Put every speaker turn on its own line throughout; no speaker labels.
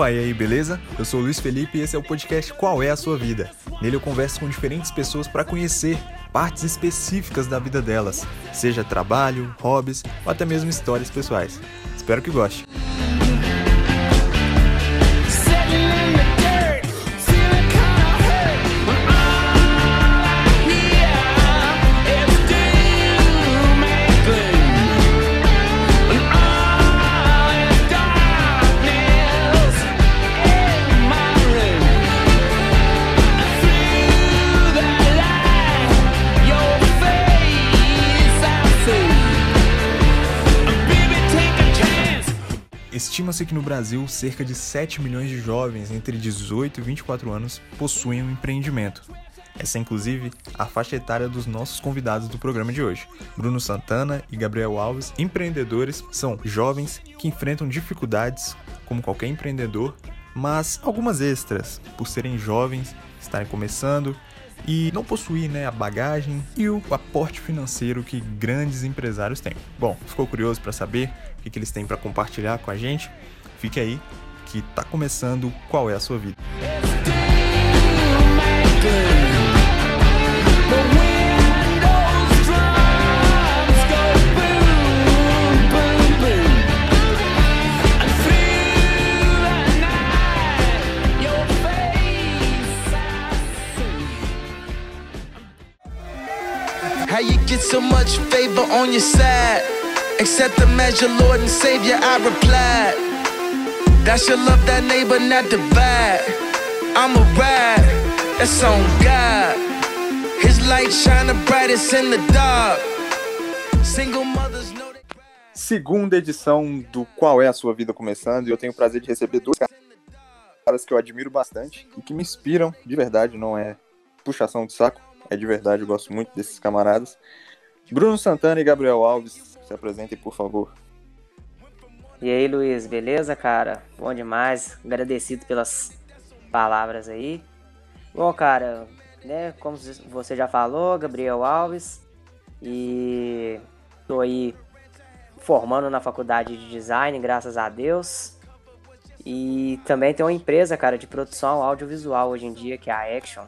Opa, e aí, beleza? Eu sou o Luiz Felipe e esse é o podcast Qual é a Sua Vida? Nele eu converso com diferentes pessoas para conhecer partes específicas da vida delas, seja trabalho, hobbies ou até mesmo histórias pessoais. Espero que goste. Estima-se que no Brasil cerca de 7 milhões de jovens entre 18 e 24 anos possuem um empreendimento. Essa é inclusive a faixa etária dos nossos convidados do programa de hoje. Bruno Santana e Gabriel Alves, empreendedores, são jovens que enfrentam dificuldades como qualquer empreendedor, mas algumas extras por serem jovens, estarem começando e não possuir né, a bagagem e o aporte financeiro que grandes empresários têm. Bom, ficou curioso para saber o que, que eles têm para compartilhar com a gente? Fique aí que está começando Qual é a Sua Vida. How so much favor on your side? Accept them as your Lord and Savior, I replied. Love that neighbor, not divide. I'm a ride, that's on God. His light the brightest in the dark. Single mothers know they Segunda edição do Qual é a Sua Vida Começando, e eu tenho o prazer de receber dois caras que eu admiro bastante e que me inspiram de verdade, não é puxação de saco é de verdade, eu gosto muito desses camaradas. Bruno Santana e Gabriel Alves, se apresentem, por favor.
E aí, Luiz, beleza, cara? Bom demais. Agradecido pelas palavras aí. Bom, cara, né, como você já falou, Gabriel Alves, e tô aí formando na faculdade de design, graças a Deus. E também tem uma empresa, cara, de produção audiovisual hoje em dia, que é a Action.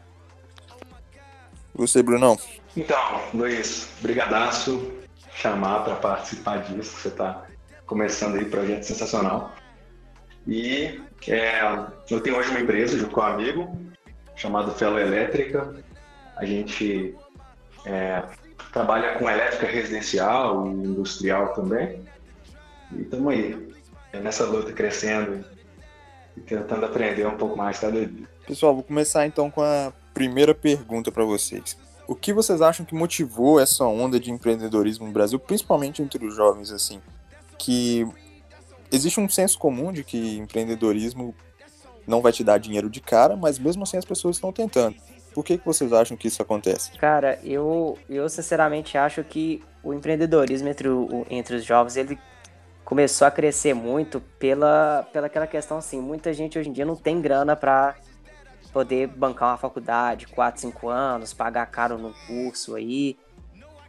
Você, Brunão?
Então, Luiz, brigadaço chamar para participar disso, você está começando aí, projeto sensacional. E é, eu tenho hoje uma empresa junto com um amigo chamado Felo Elétrica. A gente é, trabalha com elétrica residencial e industrial também. E estamos aí, é nessa luta crescendo e tentando aprender um pouco mais cada dia.
Pessoal, vou começar então com a primeira pergunta para vocês. O que vocês acham que motivou essa onda de empreendedorismo no Brasil, principalmente entre os jovens, assim? Que existe um senso comum de que empreendedorismo não vai te dar dinheiro de cara, mas mesmo assim as pessoas estão tentando. Por que, que vocês acham que isso acontece?
Cara, eu, eu sinceramente acho que o empreendedorismo entre, o, entre os jovens, ele começou a crescer muito pela, pela aquela questão assim, muita gente hoje em dia não tem grana para poder bancar uma faculdade, 4, 5 anos, pagar caro no curso aí.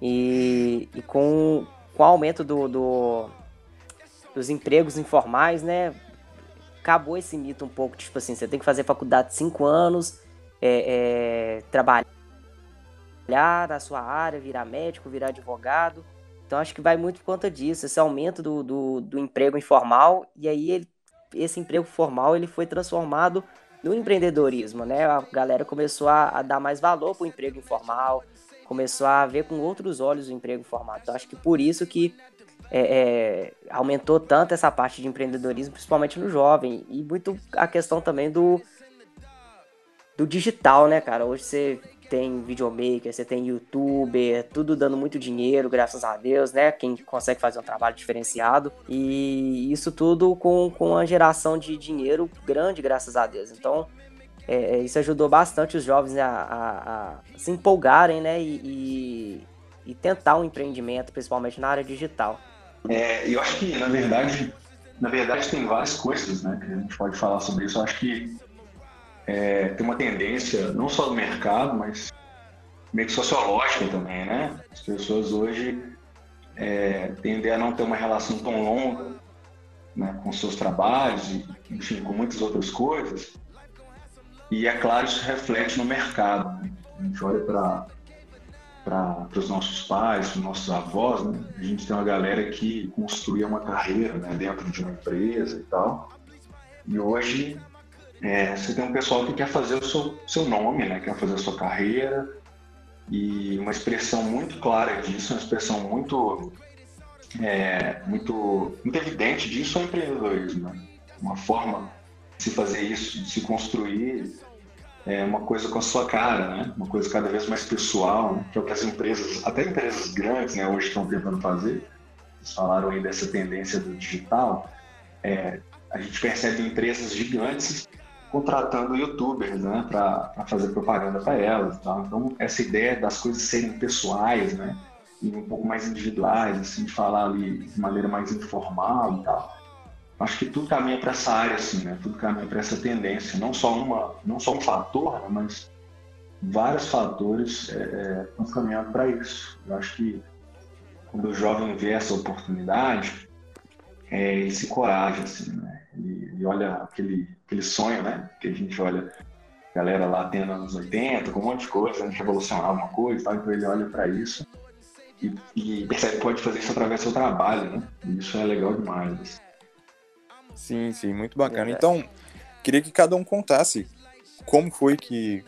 E, e com, com o aumento do, do, dos empregos informais, né? Acabou esse mito um pouco, tipo assim, você tem que fazer faculdade 5 anos, é, é, trabalhar na sua área, virar médico, virar advogado. Então acho que vai muito por conta disso, esse aumento do, do, do emprego informal, e aí ele, esse emprego formal ele foi transformado no empreendedorismo, né? A galera começou a, a dar mais valor para o emprego informal, começou a ver com outros olhos o emprego formal. Então, acho que por isso que é, é, aumentou tanto essa parte de empreendedorismo, principalmente no jovem, e muito a questão também do, do digital, né, cara? Hoje você tem videomaker, você tem youtuber, tudo dando muito dinheiro, graças a Deus, né? Quem consegue fazer um trabalho diferenciado. E isso tudo com, com uma geração de dinheiro grande, graças a Deus. Então, é, é isso ajudou bastante os jovens a, a, a se empolgarem, né? E, e, e, tentar um empreendimento, principalmente na área digital.
É, eu acho que, na verdade, na verdade tem várias coisas, né? Que a gente pode falar sobre isso. Eu acho que é, tem uma tendência, não só do mercado, mas meio que sociológica também, né? As pessoas hoje é, tendem a não ter uma relação tão longa né, com seus trabalhos e, enfim, com muitas outras coisas. E é claro, isso reflete no mercado. Né? A gente olha para para os nossos pais, para os nossos avós, né? a gente tem uma galera que construía uma carreira né, dentro de uma empresa e tal. E hoje é, você tem um pessoal que quer fazer o seu, seu nome, né, quer fazer a sua carreira, e uma expressão muito clara disso, uma expressão muito, é, muito, muito evidente disso é o empreendedorismo. Né? Uma forma de se fazer isso, de se construir é uma coisa com a sua cara, né? Uma coisa cada vez mais pessoal, né? que o que as empresas, até empresas grandes, né, hoje estão tentando fazer. Vocês falaram aí dessa tendência do digital. É, a gente percebe empresas gigantes contratando youtubers, né, para fazer propaganda para elas. Tá? Então, essa ideia das coisas serem pessoais, né, e um pouco mais individuais, assim, de falar ali de maneira mais informal e tal acho que tudo caminha para essa área, assim, né? Tudo caminha para essa tendência. Não só uma, não só um fator, né? mas vários fatores é, é, estão caminhando para isso. Eu acho que quando o jovem vê essa oportunidade, é, ele se coraja, assim, né? Ele, ele, olha aquele, aquele sonho, né? Que a gente olha a galera lá tendo anos 80, com um monte de coisa, né? revolucionar alguma coisa e tal, então ele olha para isso e, e, percebe que pode fazer isso através do seu trabalho, né? E isso é legal demais. Assim.
Sim, sim, muito bacana. Então, queria que cada um contasse como foi que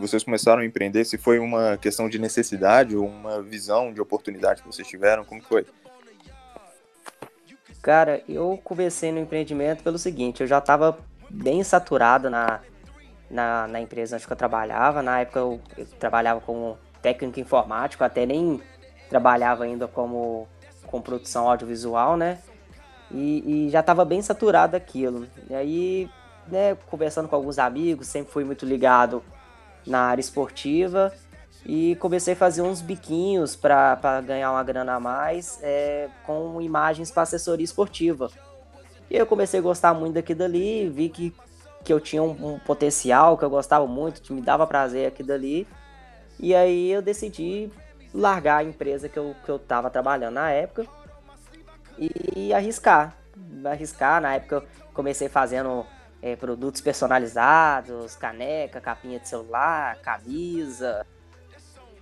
vocês começaram a empreender, se foi uma questão de necessidade ou uma visão de oportunidade que vocês tiveram, como foi?
Cara, eu comecei no empreendimento pelo seguinte, eu já estava bem saturado na, na, na, empresa onde eu trabalhava. Na época eu, eu, trabalhava como técnico informático, até nem trabalhava ainda como com produção audiovisual, né? E, e já estava bem saturado aquilo. E aí, né, conversando com alguns amigos, sempre fui muito ligado na área esportiva e comecei a fazer uns biquinhos para ganhar uma grana a mais é, com imagens para assessoria esportiva. E eu comecei a gostar muito daquilo dali, vi que, que eu tinha um, um potencial, que eu gostava muito, que me dava prazer aquilo dali. E aí eu decidi largar a empresa que eu, que eu tava trabalhando na época e arriscar. Arriscar, na época eu comecei fazendo é, produtos personalizados, caneca, capinha de celular, camisa.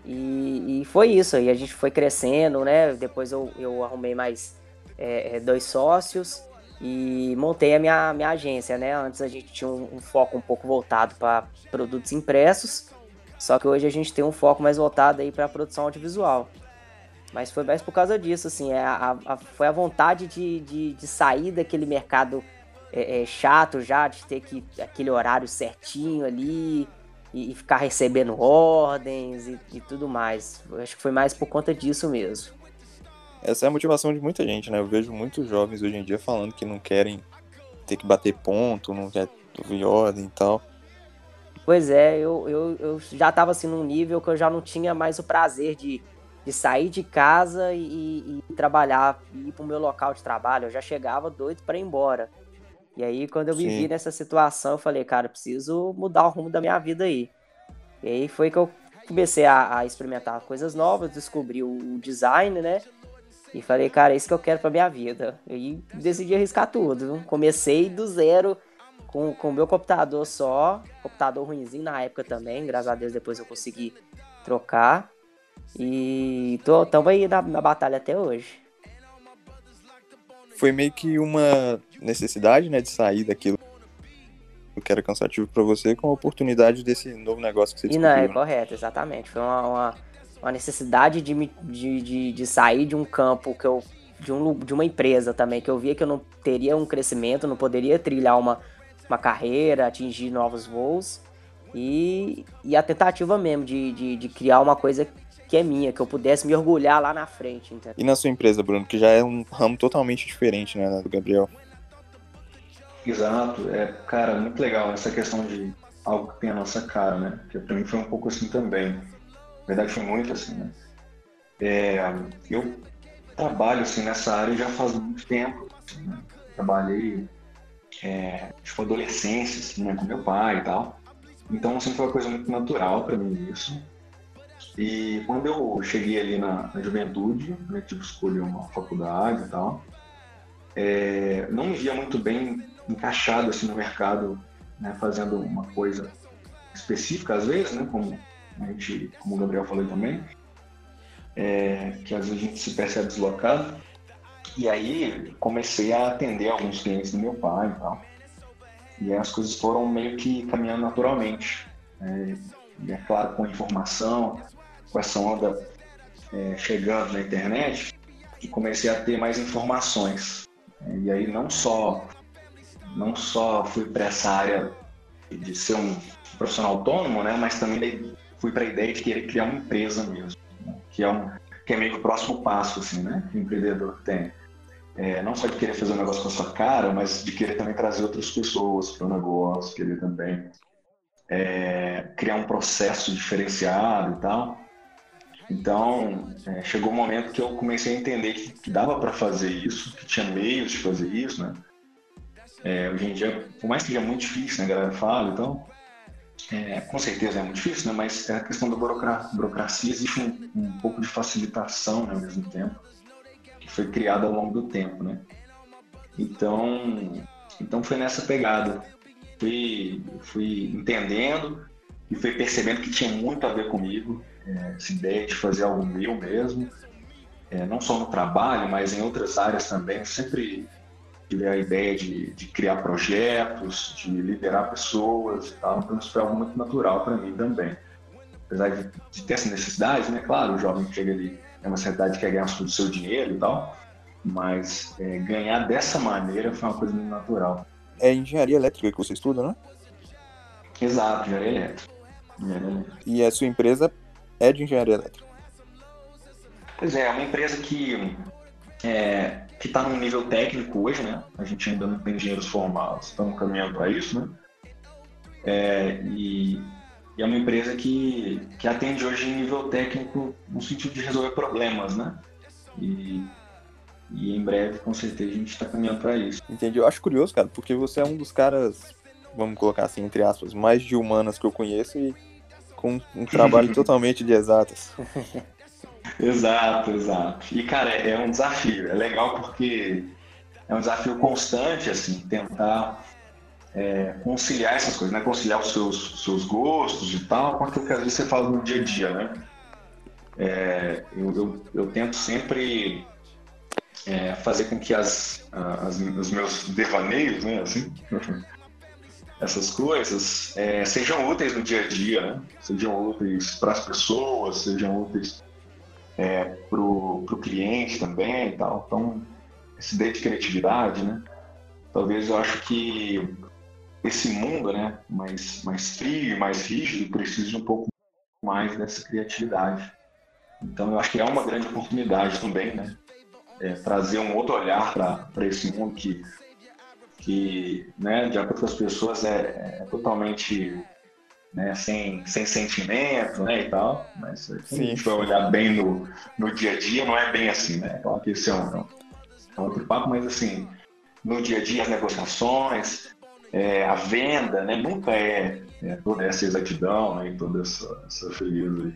E, e, foi isso aí, a gente foi crescendo, né? Depois eu, eu arrumei mais é, é dois sócios e montei a minha, minha agência, né? Antes a gente tinha um, um foco um pouco voltado para produtos impressos, só que hoje a gente tem um foco mais voltado aí para produção audiovisual. Mas foi mais por causa disso, assim, é a, a, foi a vontade de, de, de sair daquele mercado é, é, chato já, de ter que aquele horário certinho ali e, e ficar recebendo ordens e, e tudo mais. Eu acho que foi mais por conta disso mesmo.
Essa é a motivação de muita gente, né? Eu vejo muitos jovens hoje em dia falando que não querem ter que bater ponto, não quer ouvir ordem e tal.
Pois é, eu, eu, eu já estava assim num nível que eu já não tinha mais o prazer de de sair de casa e, e, trabalhar, ir pro meu local de trabalho. Eu já chegava doido para ir embora. E aí, quando eu me vi nessa situação, eu falei, cara, eu preciso mudar o rumo da minha vida aí. E aí foi que eu comecei a, a experimentar coisas novas, descobri o, o, design, né? E falei, cara, é isso que eu quero pra minha vida. E decidi arriscar tudo. Comecei do zero com o meu computador só, computador ruimzinho na época também, graças a Deus depois eu consegui trocar. E tô, tamo aí na, na batalha até hoje.
Foi meio que uma necessidade, né, de sair daquilo que era cansativo para você com a oportunidade desse novo negócio que você
descobriu. E não, é né? correto, exatamente. Foi uma, uma, uma necessidade de, de, de, de, sair de um campo que eu. De, um, de uma empresa também, que eu via que eu não teria um crescimento, não poderia trilhar uma, uma carreira, atingir novos voos. E, e a tentativa mesmo de, de, de criar uma coisa que é minha, que eu pudesse me orgulhar lá na frente. Entendeu?
E na sua empresa, Bruno, que já é um ramo totalmente diferente, né, do Gabriel?
Exato, é, cara, muito legal essa questão de algo que tem a nossa cara, né? Que pra mim foi um pouco assim também. Na verdade, foi muito assim, né? É, eu trabalho assim nessa área já faz muito tempo. Assim, né? Trabalhei é, tipo adolescência, assim, né, com meu pai e tal. Então sempre foi uma coisa muito natural para mim isso. E quando eu cheguei ali na, na juventude, né, tive que escolher uma faculdade e tal, é, não me via muito bem encaixado assim no mercado, né, fazendo uma coisa específica às vezes, né, como a gente, como o Gabriel falou também, é, que às vezes a gente se percebe deslocado. E aí comecei a atender alguns clientes do meu pai e tal. E as coisas foram meio que caminhando naturalmente. É, e é claro, com informação, com essa onda é, chegando na internet, e comecei a ter mais informações. E aí não só não só fui para essa área de ser um profissional autônomo, né, mas também fui para a ideia de querer criar uma empresa mesmo, né, que é um que é meio que o próximo passo assim, né, que o empreendedor tem. É, não só de querer fazer um negócio com a sua cara, mas de querer também trazer outras pessoas para o negócio, querer também é, criar um processo diferenciado e tal. Então, é, chegou um momento que eu comecei a entender que, que dava para fazer isso, que tinha meios de fazer isso, né? É, hoje em dia, por mais que seja muito difícil, né, a galera fala, então, é, com certeza é muito difícil, né? Mas é a questão da burocracia, burocracia existe um, um, pouco de facilitação né, ao mesmo tempo, que foi criada ao longo do tempo, né? Então, então foi nessa pegada. Fui, fui entendendo e fui percebendo que tinha muito a ver comigo, é, essa ideia de fazer algo meu mesmo, é, não só no trabalho, mas em outras áreas também. Eu sempre tive a ideia de, de criar projetos, de liderar pessoas e tal, então isso foi algo muito natural para mim também. Apesar de, de, ter essa necessidade, né? Claro, o jovem chega ali, é uma certa que quer ganhar o seu dinheiro e tal, mas é, ganhar dessa maneira foi uma coisa muito natural.
É engenharia elétrica que você estuda, né?
Exato, engenharia elétrica. Engenharia elétrica.
E a sua empresa é de engenharia elétrica.
Pois é, é uma empresa que é, que está num nível técnico hoje, né? A gente ainda não tem engenheiros formados, estamos caminhando para isso, né? É, e, e, é uma empresa que, que atende hoje em nível técnico no sentido de resolver problemas, né? E, e em breve, com certeza, a gente está caminhando para isso.
Entendi. Eu acho curioso, cara, porque você é um dos caras, vamos colocar assim, entre aspas, mais de humanas que eu conheço e com um trabalho totalmente de exatas.
exato, exato. E, cara, é um desafio. É legal porque é um desafio constante, assim, tentar é, conciliar essas coisas, né? Conciliar os seus, seus gostos e tal com aquilo que às vezes você faz no dia a dia, né? É, eu, eu, eu, tento sempre é, fazer com que as, as, os meus devaneios, né, assim, essas coisas é, sejam úteis no dia a dia, né? sejam úteis para as pessoas, sejam úteis é, para o cliente também e tal. Então, esse ideia de criatividade, né? Talvez eu acho que esse mundo, né, mais, mais frio, mais rígido, precisa de um pouco mais dessa criatividade. Então, eu acho que é uma grande oportunidade também, né? É, trazer um outro olhar para esse mundo que que, né, de acordo com as pessoas, é, é totalmente né, sem, sem sentimento, né, e tal, mas se a gente for olhar bem no, no dia a dia, não é bem assim, né, claro que esse é um, é um outro papo, mas assim, no dia a dia as negociações, é, a venda, né, nunca é, é toda essa exatidão, né, e toda essa, essa aí.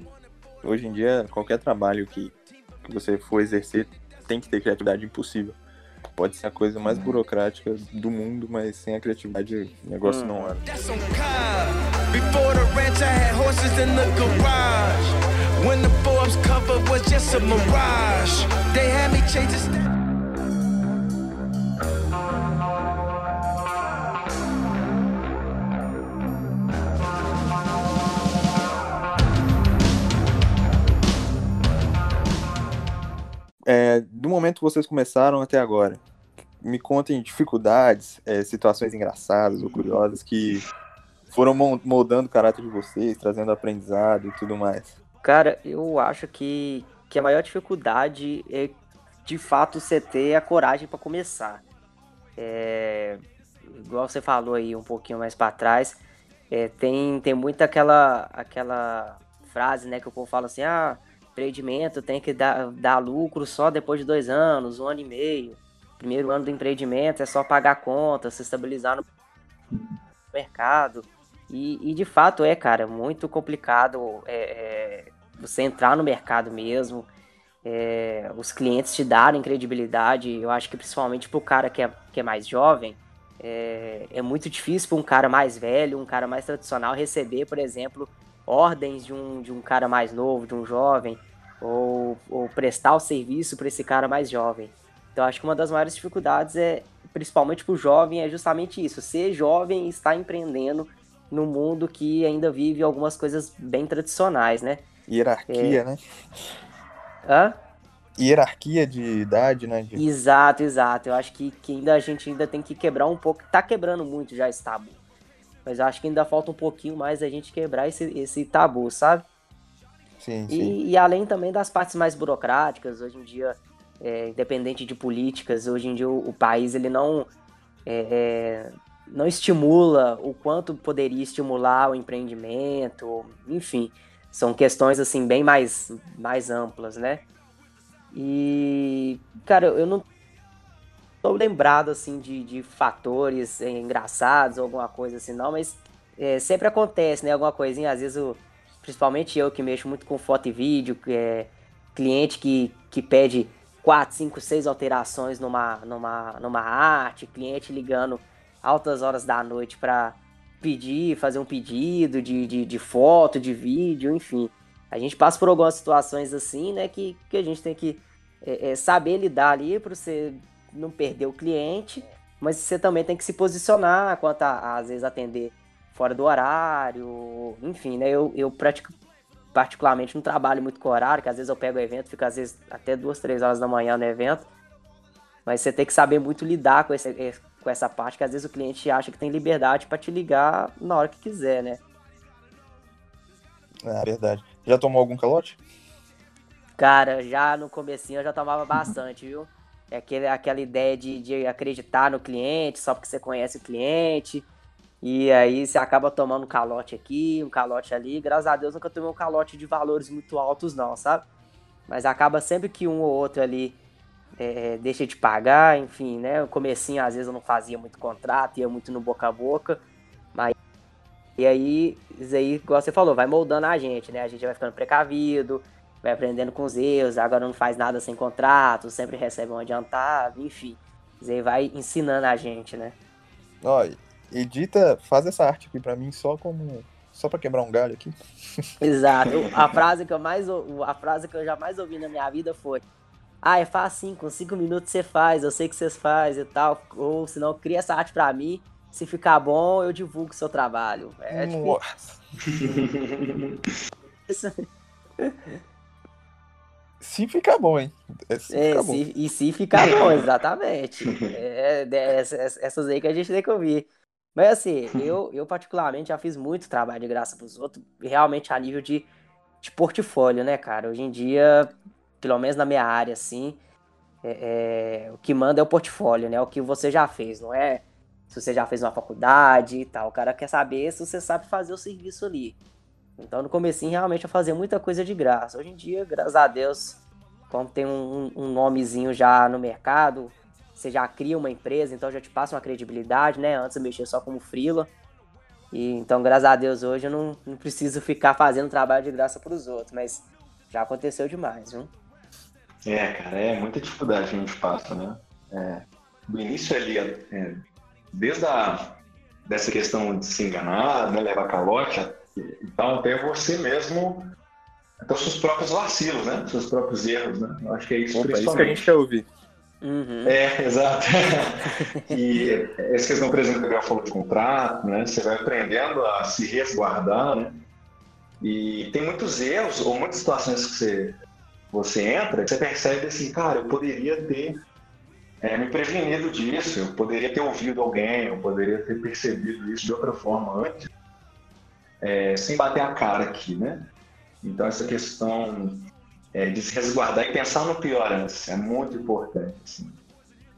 Hoje em dia, qualquer trabalho que, que você for exercer tem que ter criatividade impossível. Pode ser a coisa mais burocrática do mundo, mas sem a criatividade o negócio não anda. É, do momento que vocês começaram até agora, me contem dificuldades, é, situações engraçadas ou curiosas que foram moldando o caráter de vocês, trazendo aprendizado e tudo mais.
Cara, eu acho que, que a maior dificuldade é de fato você ter a coragem para começar. É, igual você falou aí um pouquinho mais para trás, é, tem, tem muito aquela, aquela frase né, que o povo fala assim: ah, empreendimento tem que dar, dar lucro só depois de dois anos, um ano e meio primeiro ano do empreendimento é só pagar conta, se estabilizar no mercado. E, e de fato é, cara, muito complicado é, é, você entrar no mercado mesmo. é, os clientes te darem credibilidade. Eu acho que principalmente para o cara que é, que é mais jovem, é, é muito difícil para um cara mais velho, um cara mais tradicional receber, por exemplo, ordens de um, de um cara mais novo, de um jovem, ou, ou prestar o serviço para esse cara mais jovem. Então acho que uma das maiores dificuldades é, principalmente para o jovem, é justamente isso: ser jovem e estar empreendendo no mundo que ainda vive algumas coisas bem tradicionais, né?
Hierarquia, é... né?
Hã?
Hierarquia de idade, né? De...
Exato, exato. Eu acho que, que ainda a gente ainda tem que quebrar um pouco. Tá quebrando muito já esse tabu. Mas eu acho que ainda falta um pouquinho mais a gente quebrar esse, esse tabu, sabe?
Sim,
e,
sim.
E além também das partes mais burocráticas, hoje em dia, é, independente de políticas, hoje em dia o, o país ele não, é, é, não estimula o quanto poderia estimular o empreendimento, enfim, são questões assim bem mais, mais amplas, né? E, cara, eu não tô lembrado assim de, de fatores engraçados ou alguma coisa assim, não, mas é, sempre acontece, né? Alguma coisinha, às vezes, o, principalmente eu que mexo muito com foto e vídeo, é cliente que, que pede quatro, cinco, seis alterações numa, numa, numa arte, cliente ligando altas horas da noite para pedir, fazer um pedido de, de, de, foto, de vídeo, enfim. A gente passa por algumas situações assim, né, que, que a gente tem que é, é, saber lidar ali para você não perder o cliente, mas você também tem que se posicionar quanto a, às vezes, atender fora do horário, enfim, né? Eu, eu pratico, particularmente não trabalho muito com horário, que às vezes eu pego o evento, fico às vezes até duas, três horas da manhã no evento, mas você tem que saber muito lidar com, esse, com essa parte, que às vezes o cliente acha que tem liberdade para te ligar na hora que quiser, né?
É verdade. Já tomou algum calote?
Cara, já no comecinho eu já tomava bastante, viu? É aquele, aquela ideia de, de acreditar no cliente só porque você conhece o cliente. E aí você acaba tomando um calote aqui, um calote ali. Graças a Deus nunca tomei um calote de valores muito altos, não, sabe? Mas acaba sempre que um ou outro ali é, deixa de pagar, enfim, né? No comecinho, às vezes, eu não fazia muito contrato, ia muito no boca a boca. Mas e aí, isso aí, igual você falou, vai moldando a gente, né? A gente vai ficando precavido, vai aprendendo com os erros, agora não faz nada sem contrato, sempre recebe um adiantado, enfim. Isso aí vai ensinando a gente, né?
Ó, edita, faz essa arte aqui para mim só como só para quebrar um galho aqui.
Exato. A frase que eu mais a frase que eu jamais ouvi na minha vida foi: "Ah, é fácil, com cinco minutos você faz, eu sei que vocês fazem e tal, ou se não cria essa arte para mim, se ficar bom, eu divulgo o seu trabalho". É tipo
Se ficar bom, hein?
É, se é, ficar bom. Se, e se ficar bom, exatamente. É, é, essas aí que a gente tem que ouvir. Mas assim, eu, eu particularmente já fiz muito trabalho de graça pros outros, realmente a nível de, de portfólio, né, cara? Hoje em dia, pelo menos na minha área, assim, é, é, o que manda é o portfólio, né? O que você já fez, não é se você já fez uma faculdade e tal. O cara quer saber se você sabe fazer o serviço ali. Então no começo realmente eu fazia muita coisa de graça. Hoje em dia, graças a Deus, como tem um, um nomezinho já no mercado, você já cria uma empresa, então já te passa uma credibilidade, né? Antes eu mexia só como freela. E, então, graças a Deus, hoje eu não, não preciso ficar fazendo trabalho de graça para os outros, mas já aconteceu demais, viu?
É, cara, é muita dificuldade que a gente passa, né? É, do início ali, é, desde a dessa questão de se enganar, né, levar calote, então até você mesmo, até os seus próprios vacilos, né? Os seus próprios erros, né? Eu acho que é isso
Opa, isso que a gente quer ouvir.
Uhum. É, exato. e essa questão, por exemplo, que o Gabriel falou de contrato, né? Você vai aprendendo a se resguardar, né? E tem muitos erros ou muitas situações que você, você entra, que você percebe assim, cara, eu poderia ter é, me prevenido disso, eu poderia ter ouvido alguém, eu poderia ter percebido isso de outra forma antes, é, sem bater a cara aqui, né? Então essa questão é, de se resguardar e pensar no pior antes é muito importante. Assim.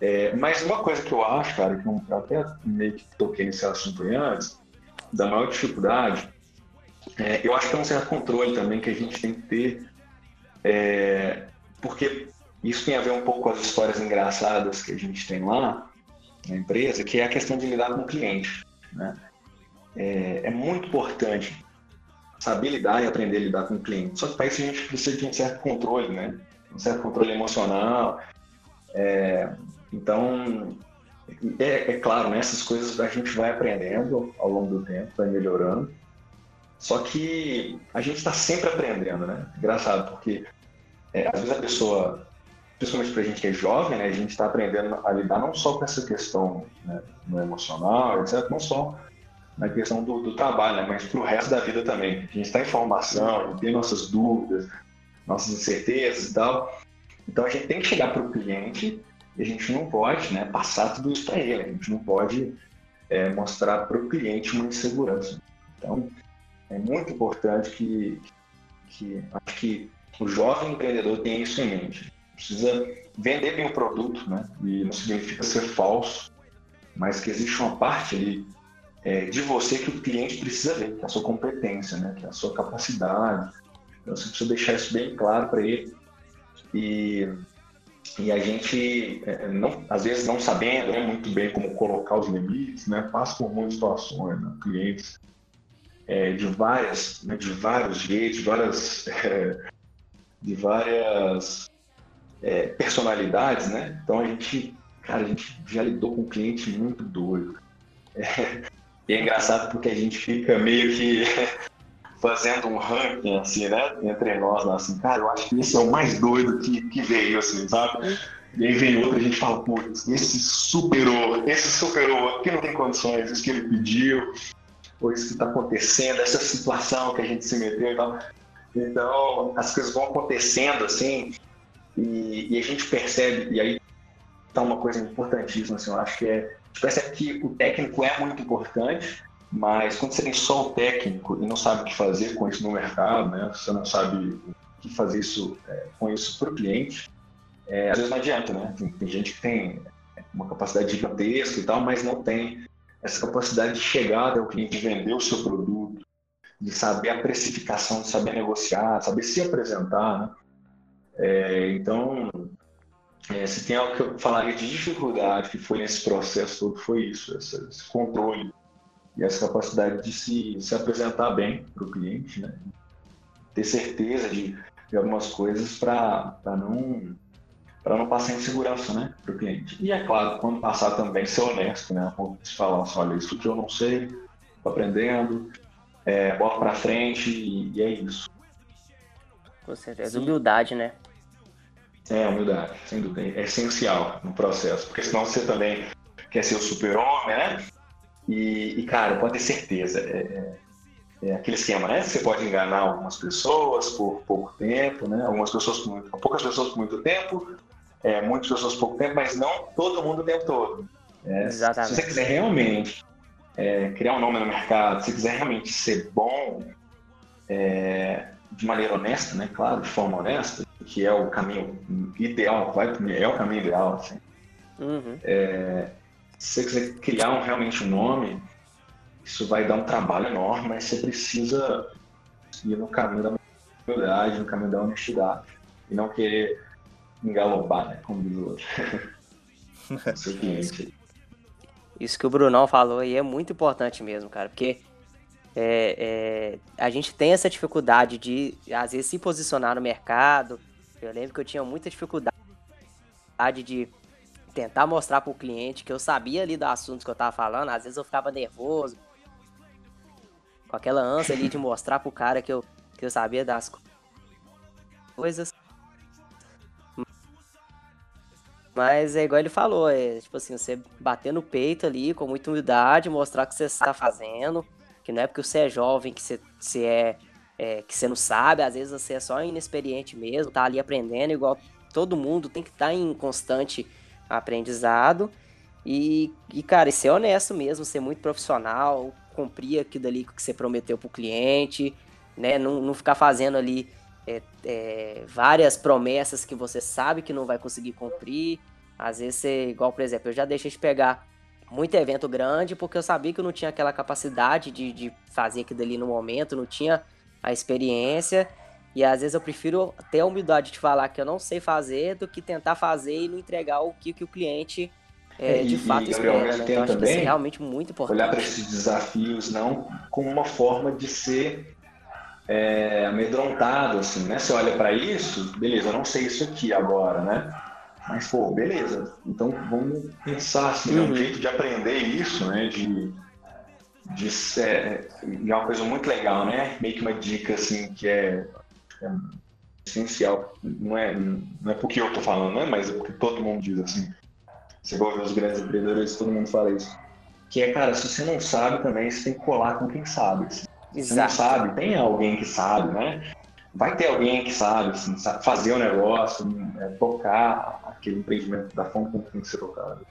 É, mas uma coisa que eu acho, cara, que eu até meio que toquei nesse assunto antes, da maior dificuldade, é, eu acho que é um certo controle também que a gente tem que ter, é, porque isso tem a ver um pouco com as histórias engraçadas que a gente tem lá na empresa, que é a questão de lidar com o cliente. Né? É, é muito importante saber lidar e aprender a lidar com o cliente. Só que para isso a gente precisa de um certo controle, né? um certo controle emocional. É, então, é, é, claro, né, essas coisas a gente vai aprendendo ao longo do tempo, vai melhorando. Só que a gente está sempre aprendendo, né? Engraçado, porque é, às vezes a pessoa, principalmente para a gente que é jovem, né, a gente está aprendendo a lidar não só com essa questão né, no emocional, etc., não só na questão do, do trabalho, né, mas para o resto da vida também. A gente está em formação, tem nossas dúvidas, nossas incertezas e tal. Então a gente tem que chegar para o cliente e a gente não pode né, passar tudo isso para ele, a gente não pode é, mostrar para o cliente uma insegurança. Então é muito importante que, que acho que o jovem empreendedor tenha isso em mente. Precisa vender bem o produto, né? E não significa ser falso, mas que existe uma parte ali é, de você que o cliente precisa ver, que é a sua competência, né? Que é a sua capacidade. Então você precisa deixar isso bem claro para ele. E, e a gente, é, não, às vezes não sabendo né, muito bem como colocar os limites, né? Passa por muitas situações, né? clientes é, de várias, né, de vários jeitos, de várias, é, de várias é, personalidades, né? Então a gente, cara, a gente já lidou com um cliente muito doido. É, é engraçado porque a gente fica meio que fazendo um ranking, assim, né? Entre nós, lá, assim, cara, eu acho que esse é o mais doido que, que veio, assim, sabe? E aí vem outro e a gente fala, putz, esse superou, esse superou, aqui não tem condições, isso que ele pediu, ou isso que está acontecendo, essa situação que a gente se meteu e tal. Então, as coisas vão acontecendo, assim, e, e a gente percebe, e aí tá uma coisa importantíssima, assim, eu acho que é, percebe que o técnico é muito importante, mas quando você tem só o técnico e não sabe o que fazer com isso no mercado, né? Você não sabe o que fazer isso, é, com isso para o cliente, é, às vezes não adianta, né? Tem, tem, gente que tem uma capacidade gigantesca e tal, mas não tem essa capacidade de chegar até o cliente, vender o seu produto, de saber a precificação, de saber negociar, de saber se apresentar, né? É, então, é, se tem algo que eu falaria de dificuldade que foi nesse processo todo, foi isso, esse, esse controle e essa capacidade de se, se apresentar bem para o cliente, né? ter certeza de, de algumas coisas para não para não passar insegurança né, para o cliente. E é claro, quando passar também, ser honesto, né? Se falar assim, olha, isso que eu não sei, estou aprendendo, é, bota para frente e, e, é isso.
Com certeza, Sim. humildade, né?
É, humildade, sem dúvida. É essencial no processo, porque senão você também quer ser o super-homem, né? E, e, cara, pode ter certeza, é, é, é, aquele esquema, né? Você pode enganar algumas pessoas por pouco tempo, né? Algumas pessoas por muito, poucas pessoas por muito tempo, é, muitas pessoas por pouco tempo, mas não todo mundo o tempo todo. É, Exatamente. Se você quiser realmente é, criar um nome no mercado, se quiser realmente ser bom é, de maneira honesta, né? Claro, de forma honesta, que é o caminho ideal, vai, é o caminho ideal, assim. Uhum. É, se você quiser criar um, realmente um nome, isso vai dar um trabalho enorme, mas você precisa ir no caminho da humildade, no caminho da honestidade, e não querer engalobar, né, como diz o outro. Seu cliente.
Isso que o Brunão falou aí é muito importante mesmo, cara, porque é, é, a gente tem essa dificuldade de, às vezes, se posicionar no mercado. Eu lembro que eu tinha muita dificuldade de tentar mostrar para o cliente que eu sabia ali dos assuntos que eu tava falando. Às vezes eu ficava nervoso, com aquela ânsia ali de mostrar pro cara que eu, que eu sabia das coisas. Mas é igual ele falou, é tipo assim, você bater no peito ali com muita humildade, mostrar o que você está fazendo, que não é porque você é jovem que você, você é, é, que você não sabe, às vezes você é só inexperiente mesmo, tá ali aprendendo, igual todo mundo tem que estar tá em constante aprendizado. E, e, cara, e ser honesto mesmo, ser muito profissional, cumprir aquilo ali que você prometeu pro cliente, né? Não, não ficar fazendo ali é, é, várias promessas que você sabe que não vai conseguir cumprir. Às vezes você, igual, por exemplo, eu já deixei de pegar muito evento grande porque eu sabia que eu não tinha aquela capacidade de, de fazer aquilo ali no momento, não tinha a experiência. E às vezes eu prefiro ter a humildade de falar que eu não sei fazer do que tentar fazer e não entregar o que, que o cliente é, é de fato e, espera. Né? Então acho que isso é realmente muito importante.
Olhar para esses desafios não como uma forma de ser é, amedrontado, assim, né? Você olha para isso, beleza, eu não sei isso aqui agora, né? Mas, pô, beleza. Então vamos pensar assim, uhum. um jeito de aprender isso, né? De, de ser, é uma coisa muito legal, né? Meio que uma dica assim que é, é essencial. Não é, não é porque eu tô falando, né? Mas é porque todo mundo diz assim. Você vai ver os grandes empreendedores, todo mundo fala isso. Que é, cara, se você não sabe também, você tem que colar com quem sabe. Se você não sabe, tem alguém que sabe, né? Vai ter alguém que sabe, assim, sabe fazer o negócio, é, tocar aquele empreendimento da forma como tem que ser tocado.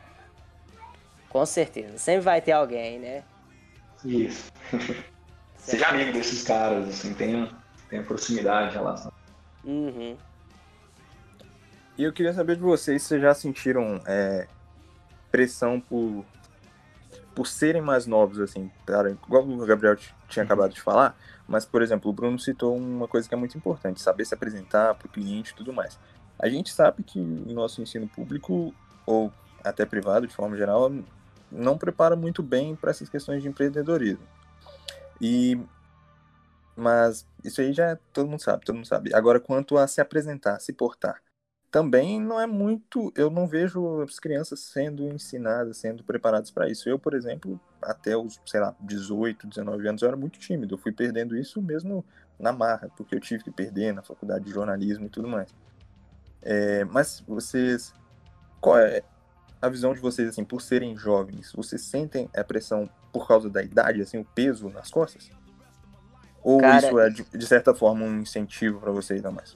Com certeza. Sempre vai ter alguém, né?
Isso. Seja amigo desses caras, assim, tenha, tenha proximidade em relação.
Uhum.
E eu queria saber de vocês se vocês já sentiram é, pressão por, por serem mais novos, assim, cara, igual o Gabriel tinha acabado de falar, mas, por exemplo, o Bruno citou uma coisa que é muito importante, saber se apresentar para o cliente e tudo mais. A gente sabe que o nosso ensino público, ou até privado, de forma geral, não prepara muito bem para essas questões de empreendedorismo. E mas isso aí já todo mundo sabe, todo mundo sabe. Agora, quanto a se apresentar, se portar, também não é muito. Eu não vejo as crianças sendo ensinadas, sendo preparadas para isso. Eu, por exemplo, até os, sei lá, 18, 19 anos, eu era muito tímido. Eu fui perdendo isso mesmo na marra, porque eu tive que perder na faculdade de jornalismo e tudo mais. É, mas vocês. Qual é a visão de vocês, assim, por serem jovens? Vocês sentem a pressão por causa da idade, assim, o peso nas costas? Ou Cara, isso é, de, de certa forma, um incentivo para vocês ainda mais?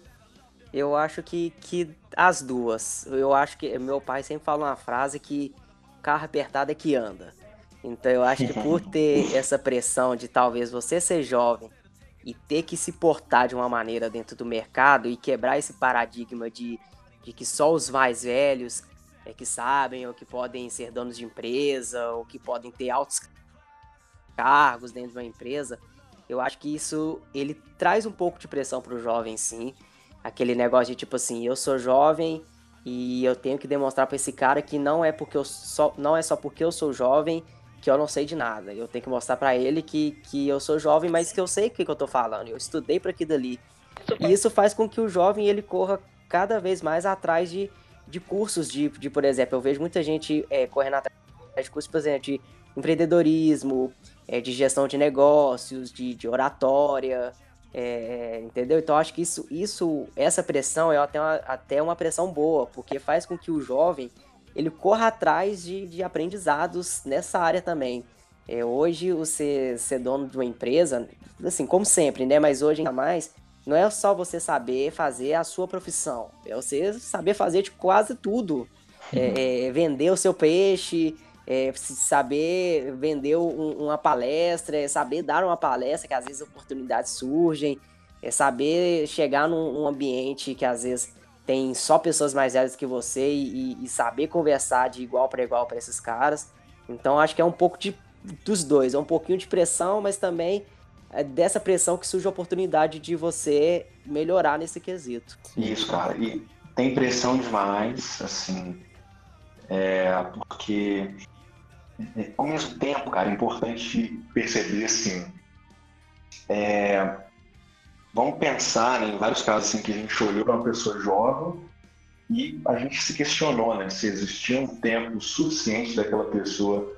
Eu acho que, que as duas. Eu acho que meu pai sempre fala uma frase que carro apertado é que anda. Então eu acho que por ter essa pressão de talvez você ser jovem e ter que se portar de uma maneira dentro do mercado e quebrar esse paradigma de, de que só os mais velhos é que sabem ou que podem ser donos de empresa ou que podem ter altos cargos dentro de uma empresa, eu acho que isso ele traz um pouco de pressão para o jovem, sim aquele negócio de tipo assim, eu sou jovem e eu tenho que demonstrar para esse cara que não é porque eu só não é só porque eu sou jovem que eu não sei de nada. Eu tenho que mostrar para ele que, que eu sou jovem, mas que eu sei o que, que eu tô falando. Eu estudei para aquilo ali. E isso faz com que o jovem ele corra cada vez mais atrás de, de cursos de, de, por exemplo, eu vejo muita gente é, correndo atrás de cursos, por exemplo, de empreendedorismo, é, de gestão de negócios, de, de oratória, é, entendeu? Então acho que isso, isso, essa pressão é até uma, até uma pressão boa, porque faz com que o jovem ele corra atrás de, de aprendizados nessa área também. É, hoje você ser dono de uma empresa, assim, como sempre, né? Mas hoje ainda mais, não é só você saber fazer a sua profissão, é você saber fazer de quase tudo. É, é, vender o seu peixe, é, saber vender um, uma palestra, é saber dar uma palestra, que às vezes oportunidades surgem, é saber chegar num, num ambiente que às vezes tem só pessoas mais velhas que você e, e saber conversar de igual para igual para esses caras. Então acho que é um pouco de, dos dois, é um pouquinho de pressão, mas também dessa pressão que surge a oportunidade de você melhorar nesse quesito.
Isso, cara. E tem pressão demais, assim, é, porque ao mesmo tempo, cara, é importante perceber assim. É, vamos pensar né, em vários casos assim, que a gente olhou para uma pessoa jovem e a gente se questionou né, se existia um tempo suficiente daquela pessoa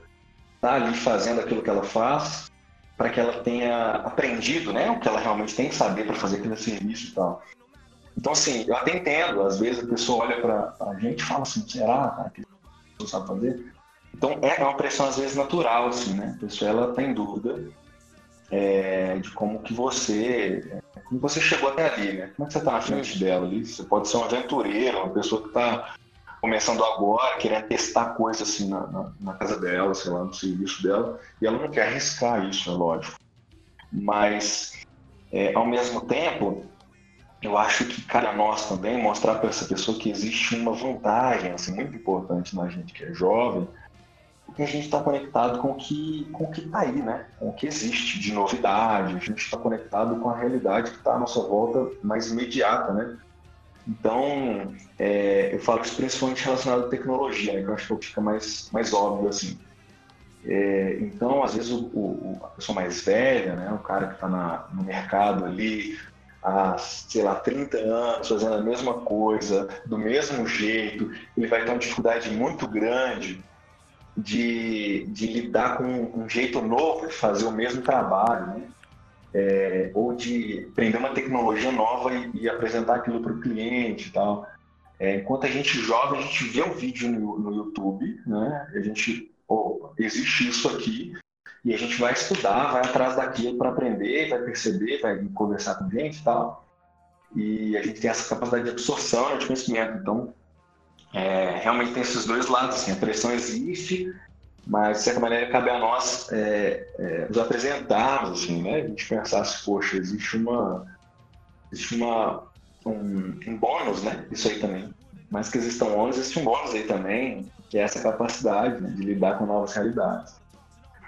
estar tá ali fazendo aquilo que ela faz para que ela tenha aprendido né, o que ela realmente tem que saber para fazer aquele serviço e tal. Então, assim, eu até entendo, às vezes a pessoa olha para a gente e fala assim, será cara, que pessoa sabe fazer? Então é uma pressão às vezes natural, assim, né? A pessoa ela tem dúvida é, de como que você, como você chegou até ali, né? Como é que você está na frente dela ali? Você pode ser um aventureiro, uma pessoa que está começando agora, querendo testar coisas assim na, na, na, casa dela, sei lá, no serviço dela, e ela não quer arriscar isso, é lógico. Mas, é, ao mesmo tempo, eu acho que cabe a nós também mostrar para essa pessoa que existe uma vantagem assim, muito importante na gente que é jovem, porque a gente está conectado com o que com o que está aí, né? Com o que existe de novidade. A gente está conectado com a realidade que está à nossa volta mais imediata, né? Então, é, eu falo isso principalmente relacionado à tecnologia, né? Que eu acho que fica mais mais óbvio assim. É, então, às vezes, o, o, a pessoa mais velha, né, o cara que está no mercado ali há, sei lá, 30 anos, fazendo a mesma coisa, do mesmo jeito, ele vai ter uma dificuldade muito grande de, de lidar com um jeito novo de fazer o mesmo trabalho, né? É, ou de aprender uma tecnologia nova e, e apresentar aquilo para o cliente e tal. É, enquanto a gente joga, a gente vê um vídeo no, no YouTube, né? A gente, oh, existe isso aqui, e a gente vai estudar, vai atrás daquilo para aprender, vai perceber, vai conversar com gente e tal. E a gente tem essa capacidade de absorção né, de conhecimento. Então, é, realmente tem esses dois lados. Assim, a pressão existe, mas de certa maneira cabe a nós é, é, nos apresentarmos, assim, né? A gente pensar se, poxa, existe uma, existe uma um, um bônus, né? Isso aí também. Mas que existam ônus, existe um bônus aí também, que é essa capacidade né, de lidar com novas realidades.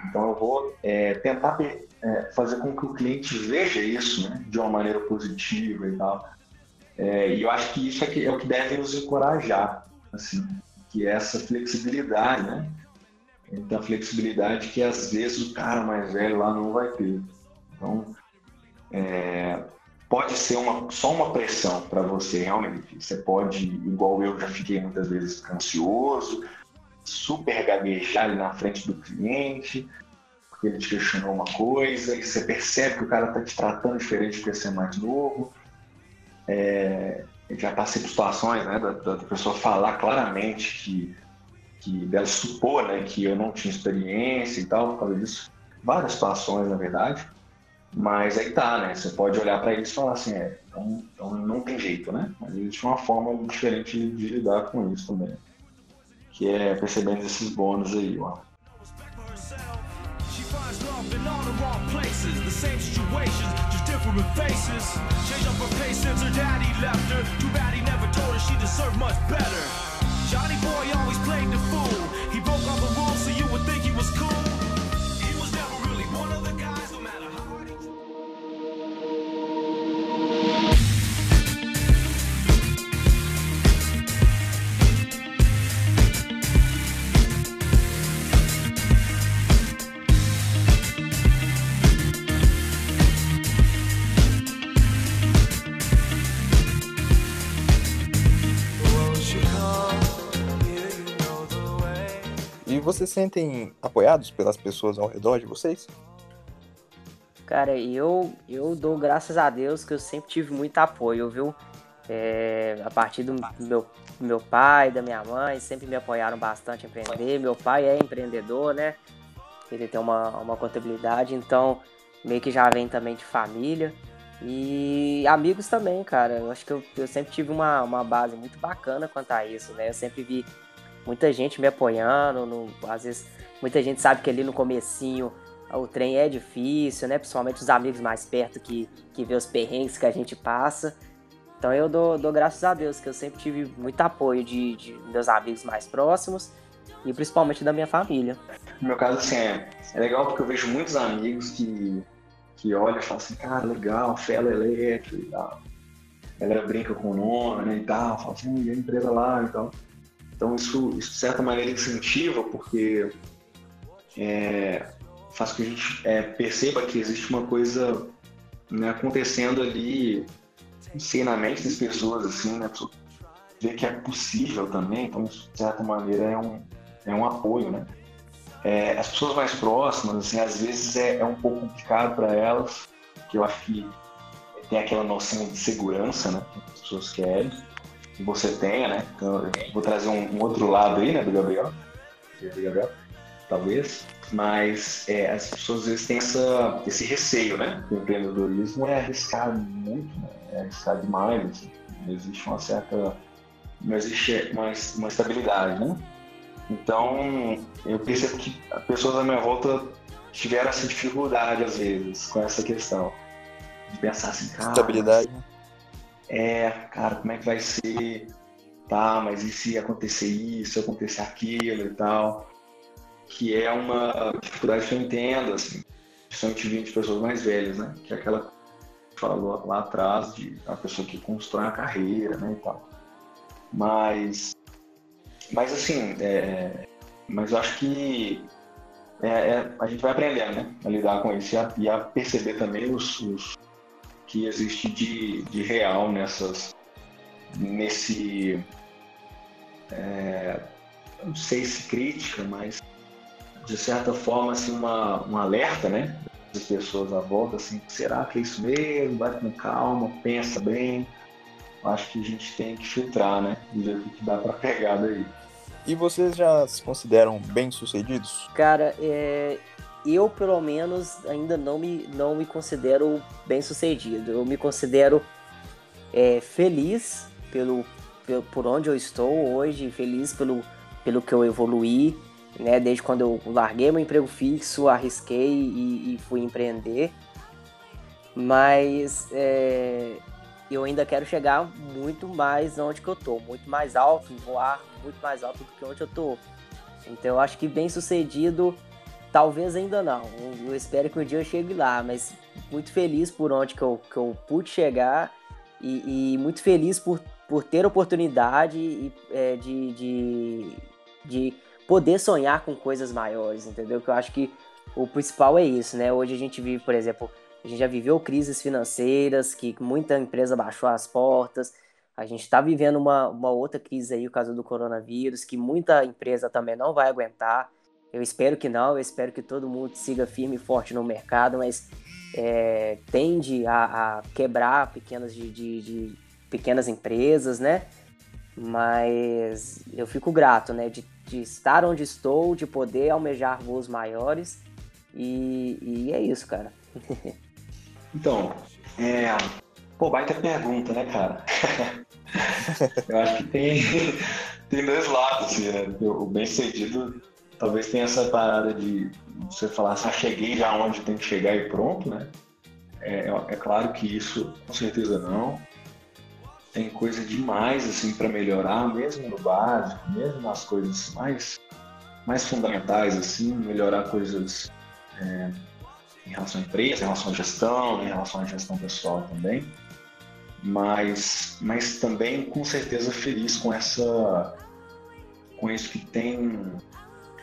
Então eu vou é, tentar é, fazer com que o cliente veja isso né, de uma maneira positiva e tal. É, e eu acho que isso é, que, é, o que deve nos encorajar, assim, que é essa flexibilidade, né? Então, a flexibilidade que às vezes o cara mais velho lá não vai ter. Então, é, pode ser uma, só uma pressão para você, realmente. Você pode, igual eu já fiquei muitas vezes ansioso, super gaguejar ali na frente do cliente, porque ele te questionou uma coisa, e você percebe que o cara está te tratando diferente porque você é mais novo. É, já passei por situações né, da, da, pessoa falar claramente que, que dela supor né, que eu não tinha experiência e tal, por causa disso. Várias situações, na verdade. Mas aí tá, né? Você pode olhar para eles e falar assim, é, então, então, não tem jeito, né? Mas existe uma forma diferente de lidar com isso também. Que é percebendo esses bônus aí, ó. Johnny boy always played the fool. He broke all the
vocês sentem apoiados pelas pessoas ao redor de vocês?
Cara, eu, eu dou graças a Deus que eu sempre tive muito apoio, viu? É, a partir do meu, meu pai, da minha mãe, sempre me apoiaram bastante a empreender. Meu pai é empreendedor, né? Ele tem uma, uma contabilidade, então meio que já vem também de família. E amigos também, cara. Eu acho que eu, eu sempre tive uma, uma base muito bacana quanto a isso, né? Eu sempre vi muita gente me apoiando, no, às vezes muita gente sabe que ali no comecinho o trem é difícil, né? Principalmente os amigos mais perto que, que vê os perrengues que a gente passa. Então eu dou, dou graças a Deus que eu sempre tive muito apoio de, de meus amigos mais próximos e principalmente da minha família.
No meu caso, assim, é, é legal porque eu vejo muitos amigos que, que olham e falam assim, cara, legal, Fela Elétrica e tal. Ela brinca com o nome né, e tal, fala assim, e a empresa lá e tal. Então isso, isso de certa maneira incentiva, porque é, faz com que a gente é, perceba que existe uma coisa né, acontecendo ali, não sei, na mente das pessoas, assim, né? Ver que é possível também, então isso de certa maneira é um, é um apoio, né? É, as pessoas mais próximas, assim, às vezes é, é um pouco complicado para elas, que eu acho que tem aquela noção de segurança, né? Que as pessoas querem que você tenha, né? Então, vou trazer um, um, outro lado aí, né, do Gabriel, do Gabriel, talvez, mas é, as pessoas às vezes têm essa, esse receio, né? O empreendedorismo é arriscar muito, né? É arriscar demais, assim. não existe uma certa, não existe uma, uma estabilidade, né? Então, eu percebo que as pessoas à minha volta tiveram essa dificuldade às vezes com essa questão de pensar assim, cara,
estabilidade.
É, cara, como é que vai ser? Tá, mas e se acontecer isso, acontecer aquilo e tal? Que é uma dificuldade que eu entendo, assim, principalmente vindo de pessoas mais velhas, né? Que é aquela que falou lá atrás de a pessoa que constrói a carreira, né, e tal. Mas, mas assim, é, mas eu acho que é, é, a gente vai aprendendo né, a lidar com isso e a, e a perceber também os, os, que existe de, de real nessas, nesse, é, não sei se crítica, mas de certa forma assim, uma, um alerta né, das pessoas à volta, assim, será que é isso mesmo? Vai com calma, pensa bem. Acho que a gente tem que filtrar, né? E ver o que dá para pegar daí.
E vocês já se consideram bem-sucedidos?
Cara, é, eu pelo menos ainda não me, não me considero bem-sucedido. Eu me considero é, feliz pelo, pelo, por onde eu estou hoje, feliz pelo, pelo que eu evoluí, né? Desde quando eu larguei meu emprego fixo, arrisquei e, e fui empreender. Mas é, eu ainda quero chegar muito mais onde que eu tô, muito mais alto, voar muito mais alto do que onde eu tô. Então eu acho que bem sucedido, talvez ainda não. Eu espero que um dia eu chegue lá, mas muito feliz por onde que eu, que eu pude chegar e, e muito feliz por, por ter oportunidade e, é, de, de, de poder sonhar com coisas maiores, entendeu? Que eu acho que o principal é isso, né? Hoje a gente vive, por exemplo, a gente já viveu crises financeiras, que muita empresa baixou as portas. A gente está vivendo uma, uma outra crise aí, o caso do coronavírus, que muita empresa também não vai aguentar. Eu espero que não, eu espero que todo mundo siga firme e forte no mercado, mas é, tende a, a, quebrar pequenas, de, de, de, pequenas empresas, né? Mas eu fico grato, né? De, de estar onde estou, de poder almejar voos maiores. E, e é isso, cara.
Então, é. Pô, baita pergunta, né, cara? eu acho que tem, tem dois lados, assim, né? O bem-sucedido talvez tenha essa parada de você falar assim, ah, cheguei já onde tem que chegar e pronto, né? É, é, é claro que isso, com certeza não. Tem coisa demais, assim, para melhorar, mesmo no básico, mesmo nas coisas mais, mais fundamentais, assim, melhorar coisas é, em relação à empresa, em relação à gestão, em relação à gestão pessoal também. Mas, mas também com certeza feliz com essa com isso que tem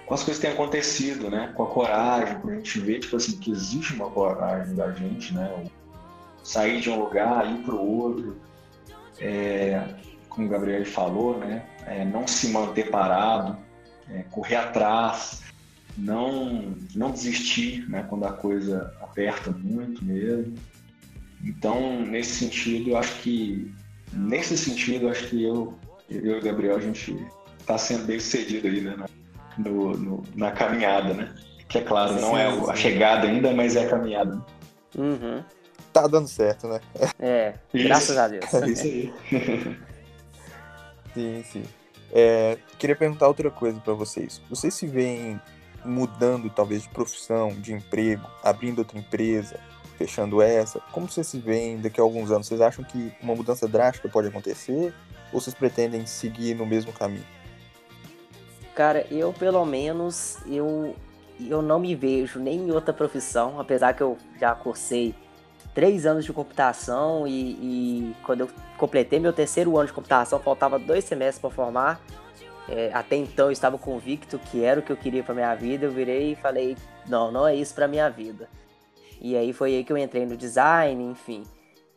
com as coisas que têm acontecido, né? Com a coragem, com a gente ver tipo assim que existe uma coragem da gente, né? Sair de um lugar, ir para o outro, é, como o Gabriel falou, né? É, não se manter parado, é, correr atrás, não, não desistir né, quando a coisa aperta muito mesmo. Então, nesse sentido, eu acho que nesse sentido, acho que eu, eu e o Gabriel, a gente está sendo bem sucedido aí, né, no, no, na caminhada, né? Que é claro, sim, não é a chegada ainda, mas é a caminhada.
Uhum.
Tá dando certo, né?
É, graças a Deus.
É isso aí.
sim, sim. É, queria perguntar outra coisa para vocês. Vocês se veem mudando talvez de profissão, de emprego, abrindo outra empresa, fechando essa? Como vocês se veem daqui a alguns anos? Vocês acham que uma mudança drástica pode acontecer? Ou vocês pretendem seguir no mesmo caminho?
Cara, eu pelo menos, eu, eu não me vejo nem em outra profissão, apesar que eu já cursei três anos de computação e, e quando eu completei meu terceiro ano de computação, faltava dois semestres para formar. É, até então eu estava convicto que era o que eu queria para minha vida. Eu virei e falei: não, não é isso para minha vida. E aí foi aí que eu entrei no design, enfim.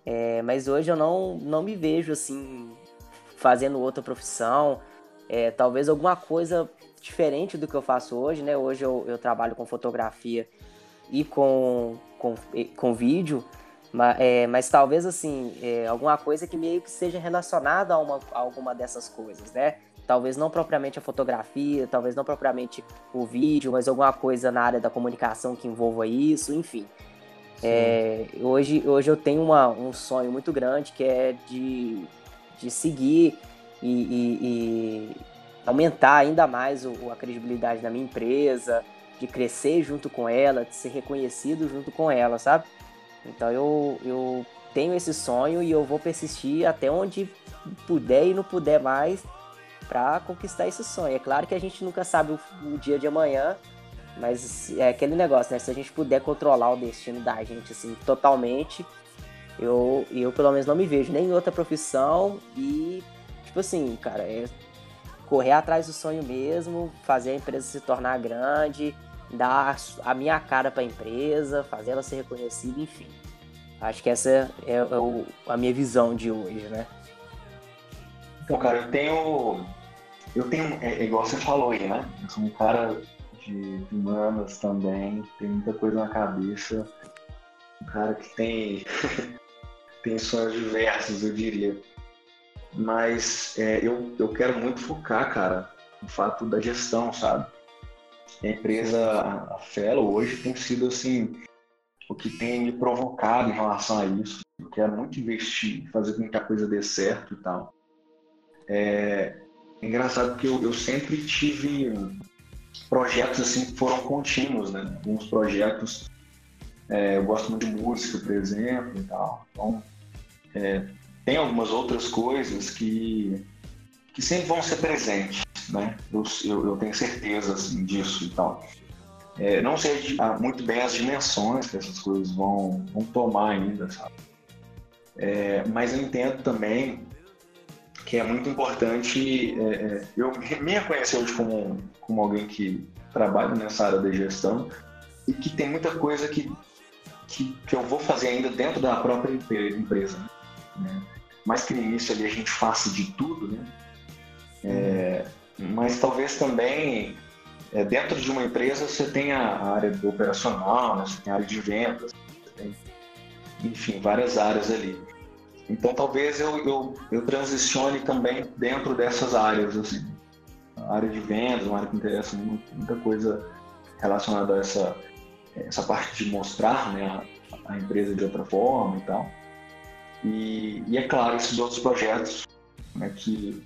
É, mas hoje eu não, não me vejo assim fazendo outra profissão. É, talvez alguma coisa diferente do que eu faço hoje, né? Hoje eu, eu trabalho com fotografia e com, com, com vídeo, mas, é, mas talvez assim, é, alguma coisa que meio que seja relacionada a, uma, a alguma dessas coisas, né? talvez não propriamente a fotografia, talvez não propriamente o vídeo, mas alguma coisa na área da comunicação que envolva isso, enfim. É, hoje, hoje eu tenho uma, um sonho muito grande que é de, de seguir e, e, e aumentar ainda mais o, a credibilidade da minha empresa, de crescer junto com ela, de ser reconhecido junto com ela, sabe? Então eu, eu tenho esse sonho e eu vou persistir até onde puder e não puder mais para conquistar esse sonho. É claro que a gente nunca sabe o, o, dia de amanhã, mas é aquele negócio, né? Se a gente puder controlar o destino da gente assim totalmente, eu, eu pelo menos não me vejo nem em outra profissão e tipo assim, cara, é correr atrás do sonho mesmo, fazer a empresa se tornar grande dar a minha cara para a empresa, fazer ela ser reconhecida, enfim. Acho que essa é, é o, a minha visão de hoje, né?
Então, cara, eu tenho. Eu tenho. É, é igual você falou aí, né? Eu sou um cara de humanas também, tem muita coisa na cabeça. Um cara que tem. tem sonhos diversos, eu diria. Mas é, eu, eu quero muito focar, cara, no fato da gestão, sabe? A empresa, a Fellow, hoje tem sido assim o que tem me provocado em relação a isso. Eu quero muito investir, fazer com que a coisa dê certo e tal. É, é engraçado porque eu, eu, sempre tive projetos assim que foram contínuos, né? Alguns projetos, é, eu gosto muito de música, por exemplo, e tal. Então, é, tem algumas outras coisas que, que sempre vão ser presentes, né? Eu, eu, eu tenho certeza assim, disso e tal. É, não sei muito bem as dimensões que essas coisas vão, vão tomar ainda, sabe? É, mas eu entendo também que é muito importante. É, é eu me reconhecer hoje como, como alguém que trabalha nessa área de gestão e que tem muita coisa que, que, que eu vou fazer ainda dentro da própria empresa. Né? Mais que no início ali a gente faça de tudo, né? É, mas talvez também é, dentro de uma empresa você tem a área do operacional, né? você tem a área de vendas, tem, enfim, várias áreas ali. Então talvez eu, eu, eu transicione também dentro dessas áreas, assim. A área de vendas, uma área que interessa muito, muita coisa relacionada a essa, essa parte de mostrar né, a, a empresa de outra forma e tal. E, e é claro, esses outros projetos né, que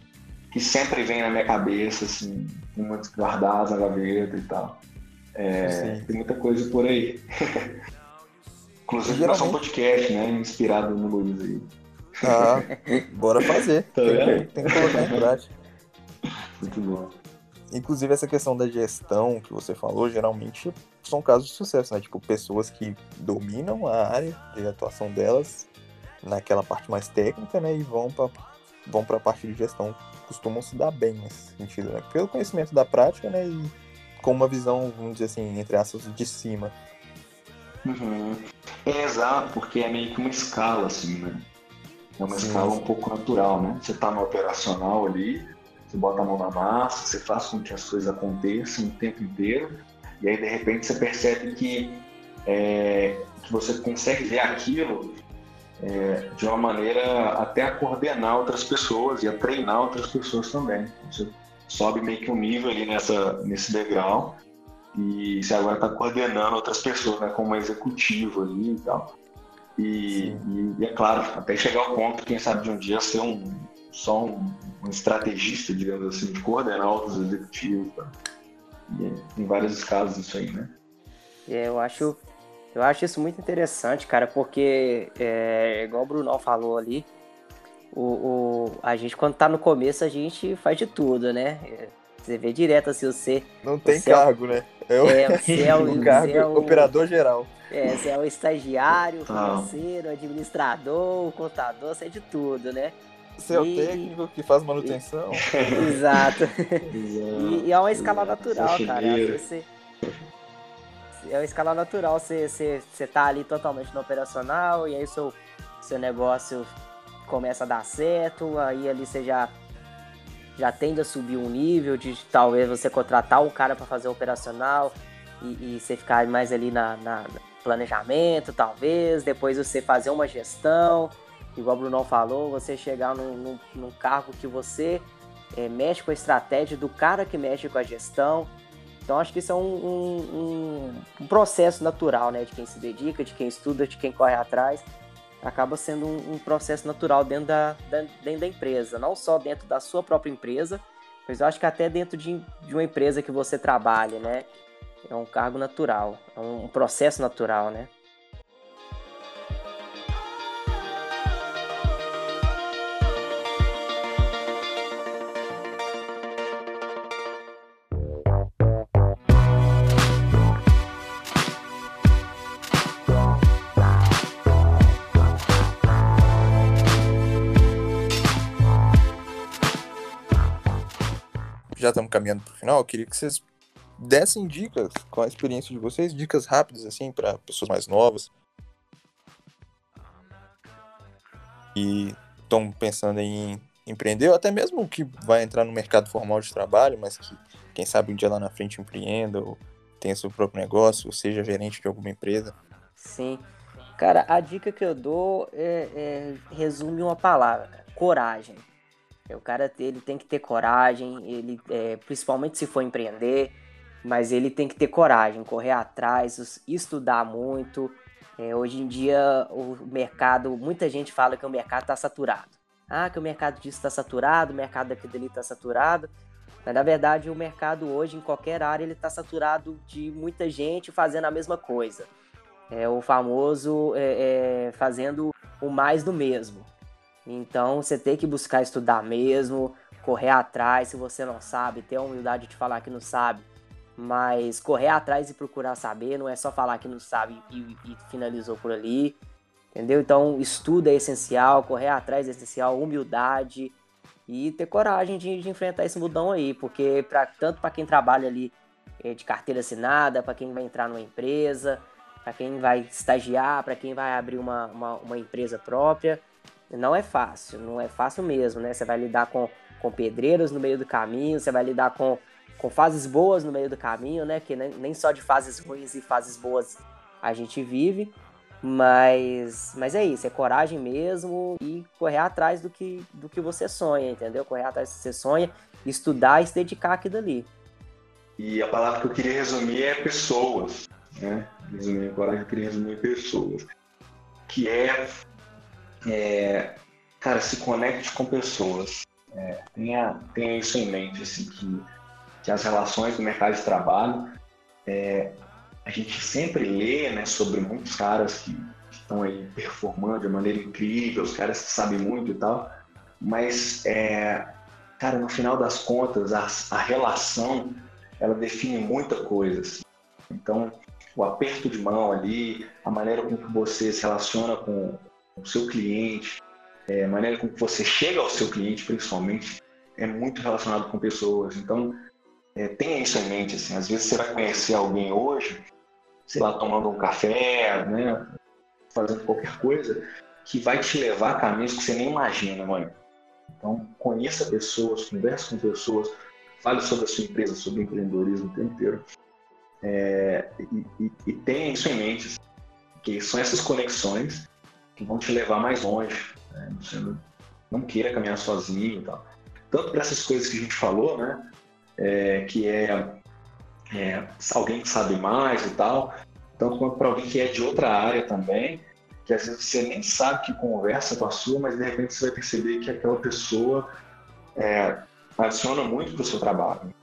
que sempre vem na minha cabeça, assim, muitos guardados na gaveta e tal. É, tem muita coisa por aí. Inclusive Geralmente... nosso podcast, né? Inspirado no Luiz aí.
Ah, bora fazer. Tá tem, tem, que colocar em prática.
Muito bom.
Inclusive essa questão da gestão que você falou, geralmente são casos de sucesso, né? Tipo, pessoas que dominam a área de atuação delas naquela parte mais técnica, né? E vão para vão a parte de gestão costumam se dar bem nesse sentido, né? Pelo conhecimento da prática, né? E com uma visão, vamos dizer assim, entre aspas, de cima.
Uhum. É exato, porque é meio que uma escala, assim, né? É uma Sim. escala um pouco natural, né? Você está no operacional ali, você bota a mão na massa, você faz com que as coisas aconteçam o tempo inteiro, e aí de repente você percebe que, é, que você consegue ver aquilo é, de uma maneira até a coordenar outras pessoas e a treinar outras pessoas também. Você sobe meio que um nível ali nessa, nesse degrau e você agora está coordenando outras pessoas, né, como executivo ali e tal. E, e, e, é claro, até chegar ao ponto, quem sabe de um dia ser um, só um, um estrategista, digamos assim, de coordenar outros executivos. Tá? E, tem vários casos isso aí, né?
É, eu acho eu acho isso muito interessante, cara, porque, é, igual o Brunão falou ali, o, o, a gente, quando tá no começo, a gente faz de tudo, né? Você vê direto assim, você.
Não tem você cargo, é, né?
É o, é, você é o,
o cargo é o, operador geral.
É, você é o estagiário, o financeiro, o administrador, o contador, você é de tudo, né?
Você e... é o técnico que faz manutenção.
Exato. e, e, é uma escala natural, cara. Você, é uma escala natural. Você, você, você tá ali totalmente no operacional e aí seu, seu negócio começa a dar certo, aí ali você já, já tende a subir um nível de talvez você contratar um cara para fazer operacional e, e, você ficar mais ali na, na, planejamento, talvez, depois você fazer uma gestão, igual o Bruno falou, você chegar num, num, num cargo que você é, mexe com a estratégia do cara que mexe com a gestão, então acho que isso é um, um, um, processo natural, né? De quem se dedica, de quem estuda, de quem corre atrás. Acaba sendo um, um processo natural dentro da, da, dentro da empresa. Não só dentro da sua própria empresa, mas eu acho que até dentro de, de uma empresa que você trabalha, né? É um cargo natural, é um processo natural, né?
Já estamos caminhando para o final, eu queria que vocês dessem dicas com a experiência de vocês, dicas rápidas assim para pessoas mais novas e estão pensando em empreender, ou até mesmo que vai entrar no mercado formal de trabalho, mas que quem sabe um dia lá na frente empreenda ou tenha seu próprio negócio, ou seja gerente de alguma empresa.
Sim. Cara, a dica que eu dou é, é resume uma palavra: coragem. O cara ele tem que ter coragem, ele é, principalmente se for empreender, mas ele tem que ter coragem, correr atrás, estudar muito. É, hoje em dia o mercado, muita gente fala que o mercado está saturado. Ah, que o mercado disso está saturado, o mercado daquele ali está saturado. Mas na verdade o mercado hoje, em qualquer área, ele está saturado de muita gente fazendo a mesma coisa. É o famoso é, é, fazendo o mais do mesmo. Então você tem que buscar estudar mesmo, correr atrás se você não sabe, ter a humildade de falar que não sabe, mas correr atrás e procurar saber, não é só falar que não sabe e, e finalizou por ali, entendeu? Então estudo é essencial, correr atrás é essencial, humildade e ter coragem de, de enfrentar esse mudão aí, porque pra, tanto para quem trabalha ali é, de carteira assinada, para quem vai entrar numa empresa, para quem vai estagiar, para quem vai abrir uma, uma, uma empresa própria, não é fácil, não é fácil mesmo, né? Você vai lidar com, com pedreiros no meio do caminho, você vai lidar com, com fases boas no meio do caminho, né? Que nem, nem só de fases ruins e fases boas a gente vive, mas, mas é isso, é coragem mesmo e correr atrás do que, do que você sonha, entendeu? Correr atrás do que você sonha, estudar e se dedicar aquilo ali.
E a palavra que eu queria resumir é pessoas, né? Resumir a coragem, eu queria resumir pessoas. Que é é, cara, se conecte com pessoas. É, tenha, tenha isso em mente, assim, que, que as relações do mercado de trabalho, é, a gente sempre lê né, sobre muitos caras que estão aí performando de maneira incrível, os caras que sabem muito e tal, mas, é, cara, no final das contas, a, a relação, ela define muita coisa. Assim. Então, o aperto de mão ali, a maneira com que você se relaciona com, o seu cliente, é, a maneira como você chega ao seu cliente, principalmente, é muito relacionado com pessoas. Então, é, tenha isso em mente. Assim, às vezes você vai conhecer alguém hoje, sei lá, tomando um café, né, fazendo qualquer coisa, que vai te levar a caminhos que você nem imagina, mãe. Então, conheça pessoas, converse com pessoas, fale sobre a sua empresa, sobre empreendedorismo o tempo inteiro. É, e, e, e tenha isso em mente, assim, que são essas conexões que vão te levar mais longe. Né? Você não, queira caminhar sozinho e tal. Tanto para essas coisas que a gente falou, né? É, que é, é, alguém que sabe mais e tal, tanto quanto para alguém que é de outra área também, que às vezes você nem sabe que conversa com a sua, mas de repente você vai perceber que aquela pessoa é, adiciona muito para o seu trabalho.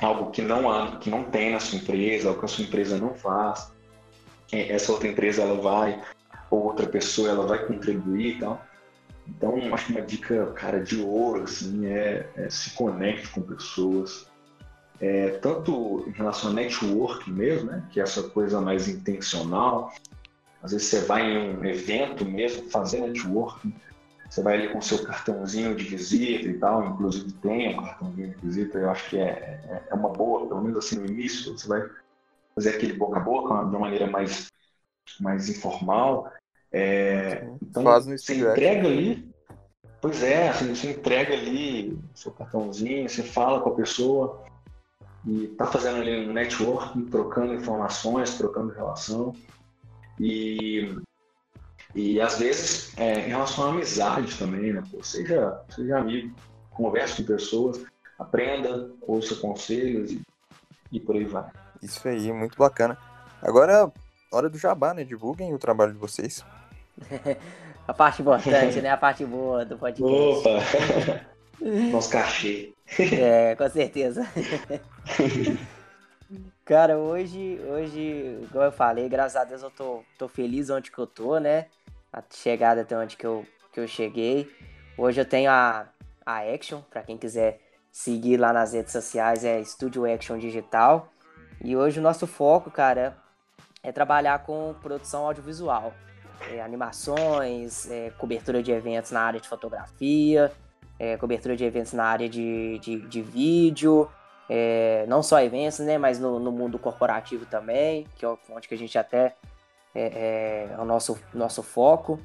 Algo que não há, que não tem na sua empresa, algo que a sua empresa não faz. É, essa outra empresa ela vai ou outra pessoa ela vai contribuir e tal. Então, acho que uma dica, cara, de ouro, assim, é, é se conecte com pessoas. É, tanto em relação a networking mesmo, né, que é essa coisa mais intencional. Às vezes você vai em um evento mesmo, fazer networking, você vai ali com seu cartãozinho de visita e tal, inclusive tem um cartãozinho de visita, eu acho que é, é, é uma boa, pelo menos assim no início, você vai fazer aquele boca a boca de uma maneira mais, mais informal, é, então, você entrega ali, pois é, assim, você entrega ali seu cartãozinho, você fala com a pessoa e tá fazendo ali um networking, trocando informações, trocando relação. E, e às vezes, é, em relação à amizade também, né? Pô, seja, seja amigo, converse com pessoas, aprenda, ouça conselhos e, e por aí vai.
Isso aí, muito bacana. Agora, hora do jabá, né? Divulguem o trabalho de vocês.
A parte importante, né? A parte boa do podcast.
Opa! Nosso cachê.
É, com certeza. Cara, hoje, hoje, igual eu falei, graças a Deus eu tô, tô feliz onde que eu tô, né? A chegada até onde que eu, que eu cheguei. Hoje eu tenho a, a Action, para quem quiser seguir lá nas redes sociais, é Studio Action Digital. E hoje o nosso foco, cara, é trabalhar com produção audiovisual é, animações, é, cobertura de eventos na área de fotografia, é, cobertura de eventos na área de, de, de vídeo, é, não só eventos, né, mas no, no, mundo corporativo também, que é onde que a gente até é, é, é o nosso, nosso foco.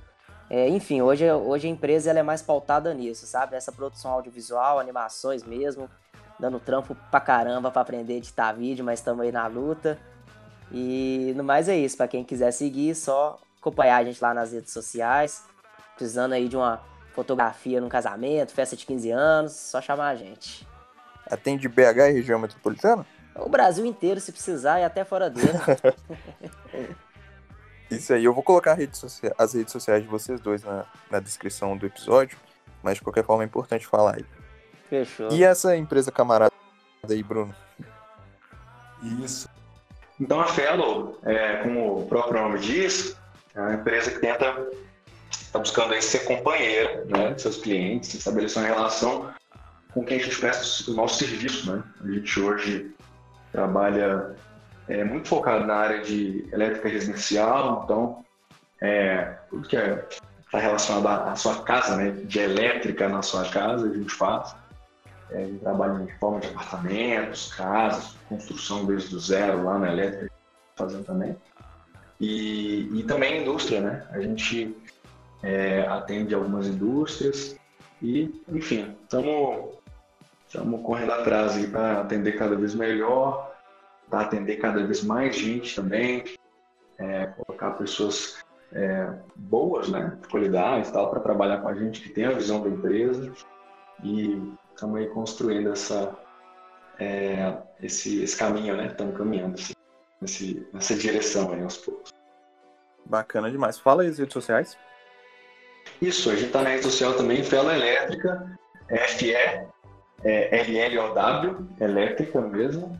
Enfim, hoje, hoje a empresa ela é mais pautada nisso, sabe? Essa produção audiovisual, animações mesmo, dando trampo pra caramba pra aprender a editar vídeo, mas estamos aí na luta. E no mais é isso, para quem quiser seguir, só acompanhar a gente lá nas redes sociais, precisando aí de uma fotografia no casamento, festa de 15 anos, só chamar a gente.
Atende BH e região metropolitana?
O Brasil inteiro, se precisar, e até fora dele.
Isso aí, eu vou colocar rede as redes sociais de vocês dois na, na descrição do episódio, mas de qualquer forma é importante falar aí.
Fechou.
E essa empresa camarada aí, Bruno?
Isso. Então a Fellow, é, como o próprio nome diz, é uma empresa que tenta, está buscando aí ser companheira né, de seus clientes, estabelecer uma relação com quem a gente presta o nosso serviço. Né? A gente hoje trabalha é, muito focado na área de elétrica residencial, então é, tudo que está é, relacionado à sua casa, né, de elétrica na sua casa, a gente faz. É, a gente trabalha em forma de apartamentos, casas, construção desde o zero lá na elétrica, fazendo também. E, e também indústria, né? A gente é, atende algumas indústrias e, enfim, estamos correndo atrás para atender cada vez melhor, para atender cada vez mais gente também, é, colocar pessoas é, boas, né, de qualidade tal, para trabalhar com a gente que tem a visão da empresa. E estamos aí construindo essa, é, esse, esse caminho, né, estamos caminhando assim, nesse, nessa direção aí aos poucos.
Bacana demais. Fala aí as redes sociais.
Isso, a gente está na rede social também, Fela Elétrica, FE é LLOW, elétrica mesmo.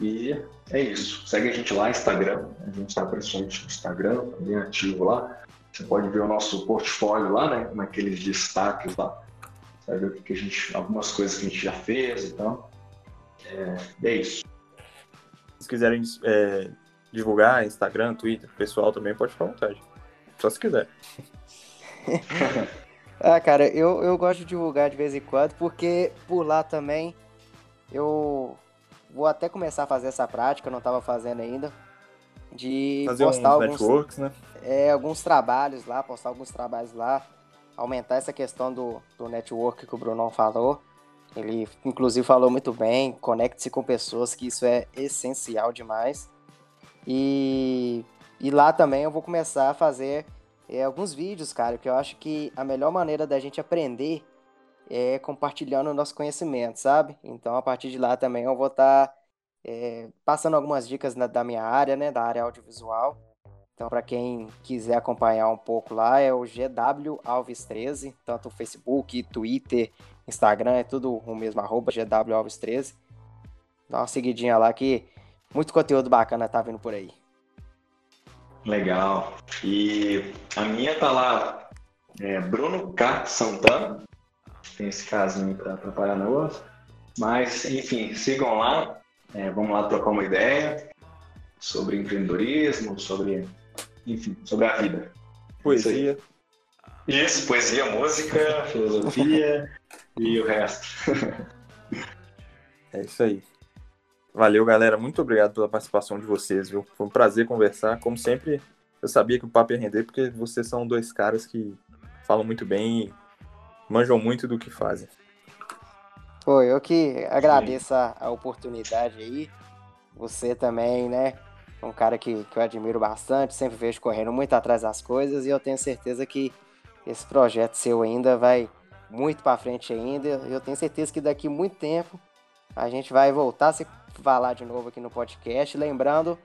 E é isso. Segue a gente lá, Instagram. A gente está presente no Instagram, tá bem ativo lá. Você pode ver o nosso portfólio lá, né? Naqueles destaques lá. Ver o que a gente, algumas coisas que a gente já fez e tal. É, é isso.
Se quiserem é, divulgar Instagram, Twitter, pessoal também pode ficar à vontade. Só se quiser.
Ah, cara, eu, eu gosto de divulgar de vez em quando, porque por lá também eu vou até começar a fazer essa prática, eu não estava fazendo ainda, de
fazer
postar alguns,
networks, né?
É, alguns trabalhos lá, postar alguns trabalhos lá, aumentar essa questão do, do network que o Brunão falou. Ele, inclusive, falou muito bem, conecte-se com pessoas, que isso é essencial demais. E, e lá também eu vou começar a fazer é, alguns vídeos, cara, que eu acho que a melhor maneira da gente aprender é compartilhando o nosso conhecimento, sabe? Então, a partir de lá também eu vou estar tá, é, passando algumas dicas na, da minha área, né, da área audiovisual. Então, para quem quiser acompanhar um pouco lá, é o GW Alves 13, tanto Facebook, Twitter, Instagram, é tudo o mesmo arroba GW Alves 13. Dá uma seguidinha lá que muito conteúdo bacana tá vindo por aí.
Legal. E a minha tá lá, é Bruno K. Santana. Tem esse casinho para atrapalhar no outro. Mas, enfim, sigam lá. É, vamos lá trocar uma ideia sobre empreendedorismo, sobre, enfim, sobre a vida.
Poesia.
Isso, Isso poesia, música, filosofia e o resto.
é isso aí. Valeu, galera. Muito obrigado pela participação de vocês, viu? Foi um prazer conversar. Como sempre, eu sabia que o papo ia render, porque vocês são dois caras que falam muito bem e manjam muito do que fazem.
Pô, eu que agradeço a, a, oportunidade aí. Você também, né? Um cara que, que eu admiro bastante, sempre vejo correndo muito atrás das coisas e eu tenho certeza que esse projeto seu ainda vai muito para frente ainda. Eu tenho certeza que daqui muito tempo a gente vai voltar a se falar de novo aqui no podcast, lembrando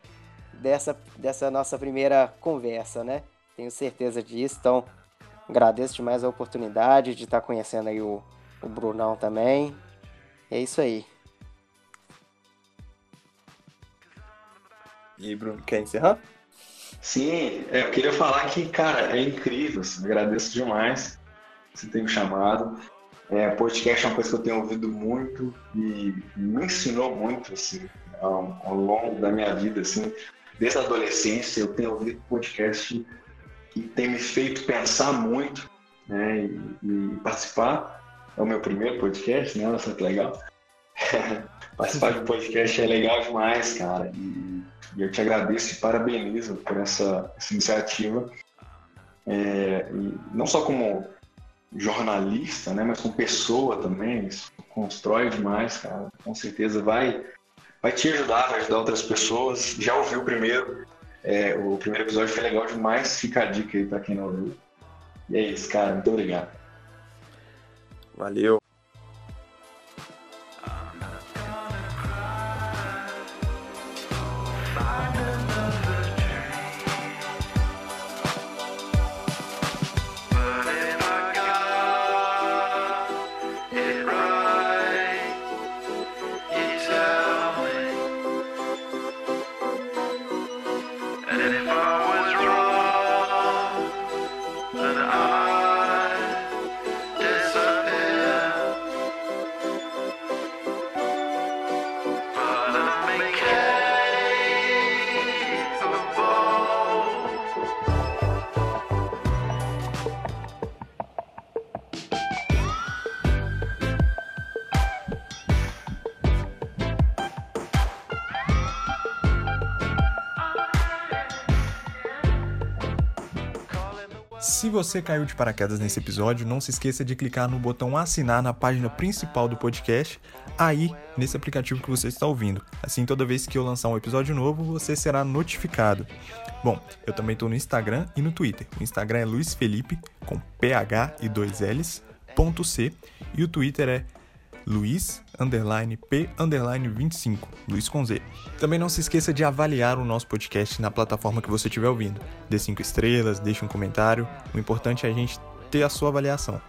dessa, dessa nossa primeira conversa, né? Tenho certeza disso, então agradeço demais a oportunidade de estar conhecendo aí o, o Brunão também. É isso aí.
E Bruno, quer encerrar?
Sim, é, eu queria falar que, cara, é incrível, assim, agradeço demais você ter me chamado. É, podcast é uma coisa que eu tenho ouvido muito e me ensinou muito assim, ao, ao, longo da minha vida. Assim, desde a adolescência, eu tenho ouvido podcast que tem me feito pensar muito né, e, e participar. É o meu primeiro podcast, né? Nossa, que legal. Participar do podcast é legal demais, cara. E, e eu te agradeço e parabenizo por essa, essa iniciativa. É, não só como jornalista, né, mas como pessoa também, isso constrói demais, cara. Com certeza vai, vai te ajudar, vai ajudar outras pessoas. Já ouviu o primeiro, é, o primeiro episódio foi legal demais, fica a dica aí para quem não ouviu. E é isso, cara, muito obrigado.
Valeu.
Você caiu de paraquedas nesse episódio, não se esqueça de clicar no botão assinar na página principal do podcast, aí nesse aplicativo que você está ouvindo. Assim, toda vez que eu lançar um episódio novo, você será notificado. Bom, eu também estou no Instagram e no Twitter. O Instagram é Luiz Felipe, com PH e dois L's, ponto C, e o Twitter é Luiz, underline P, underline 25, Luiz com Z. Também não se esqueça de avaliar o nosso podcast na plataforma que você estiver ouvindo. Dê cinco estrelas, deixe um comentário. O importante é a gente ter a sua avaliação.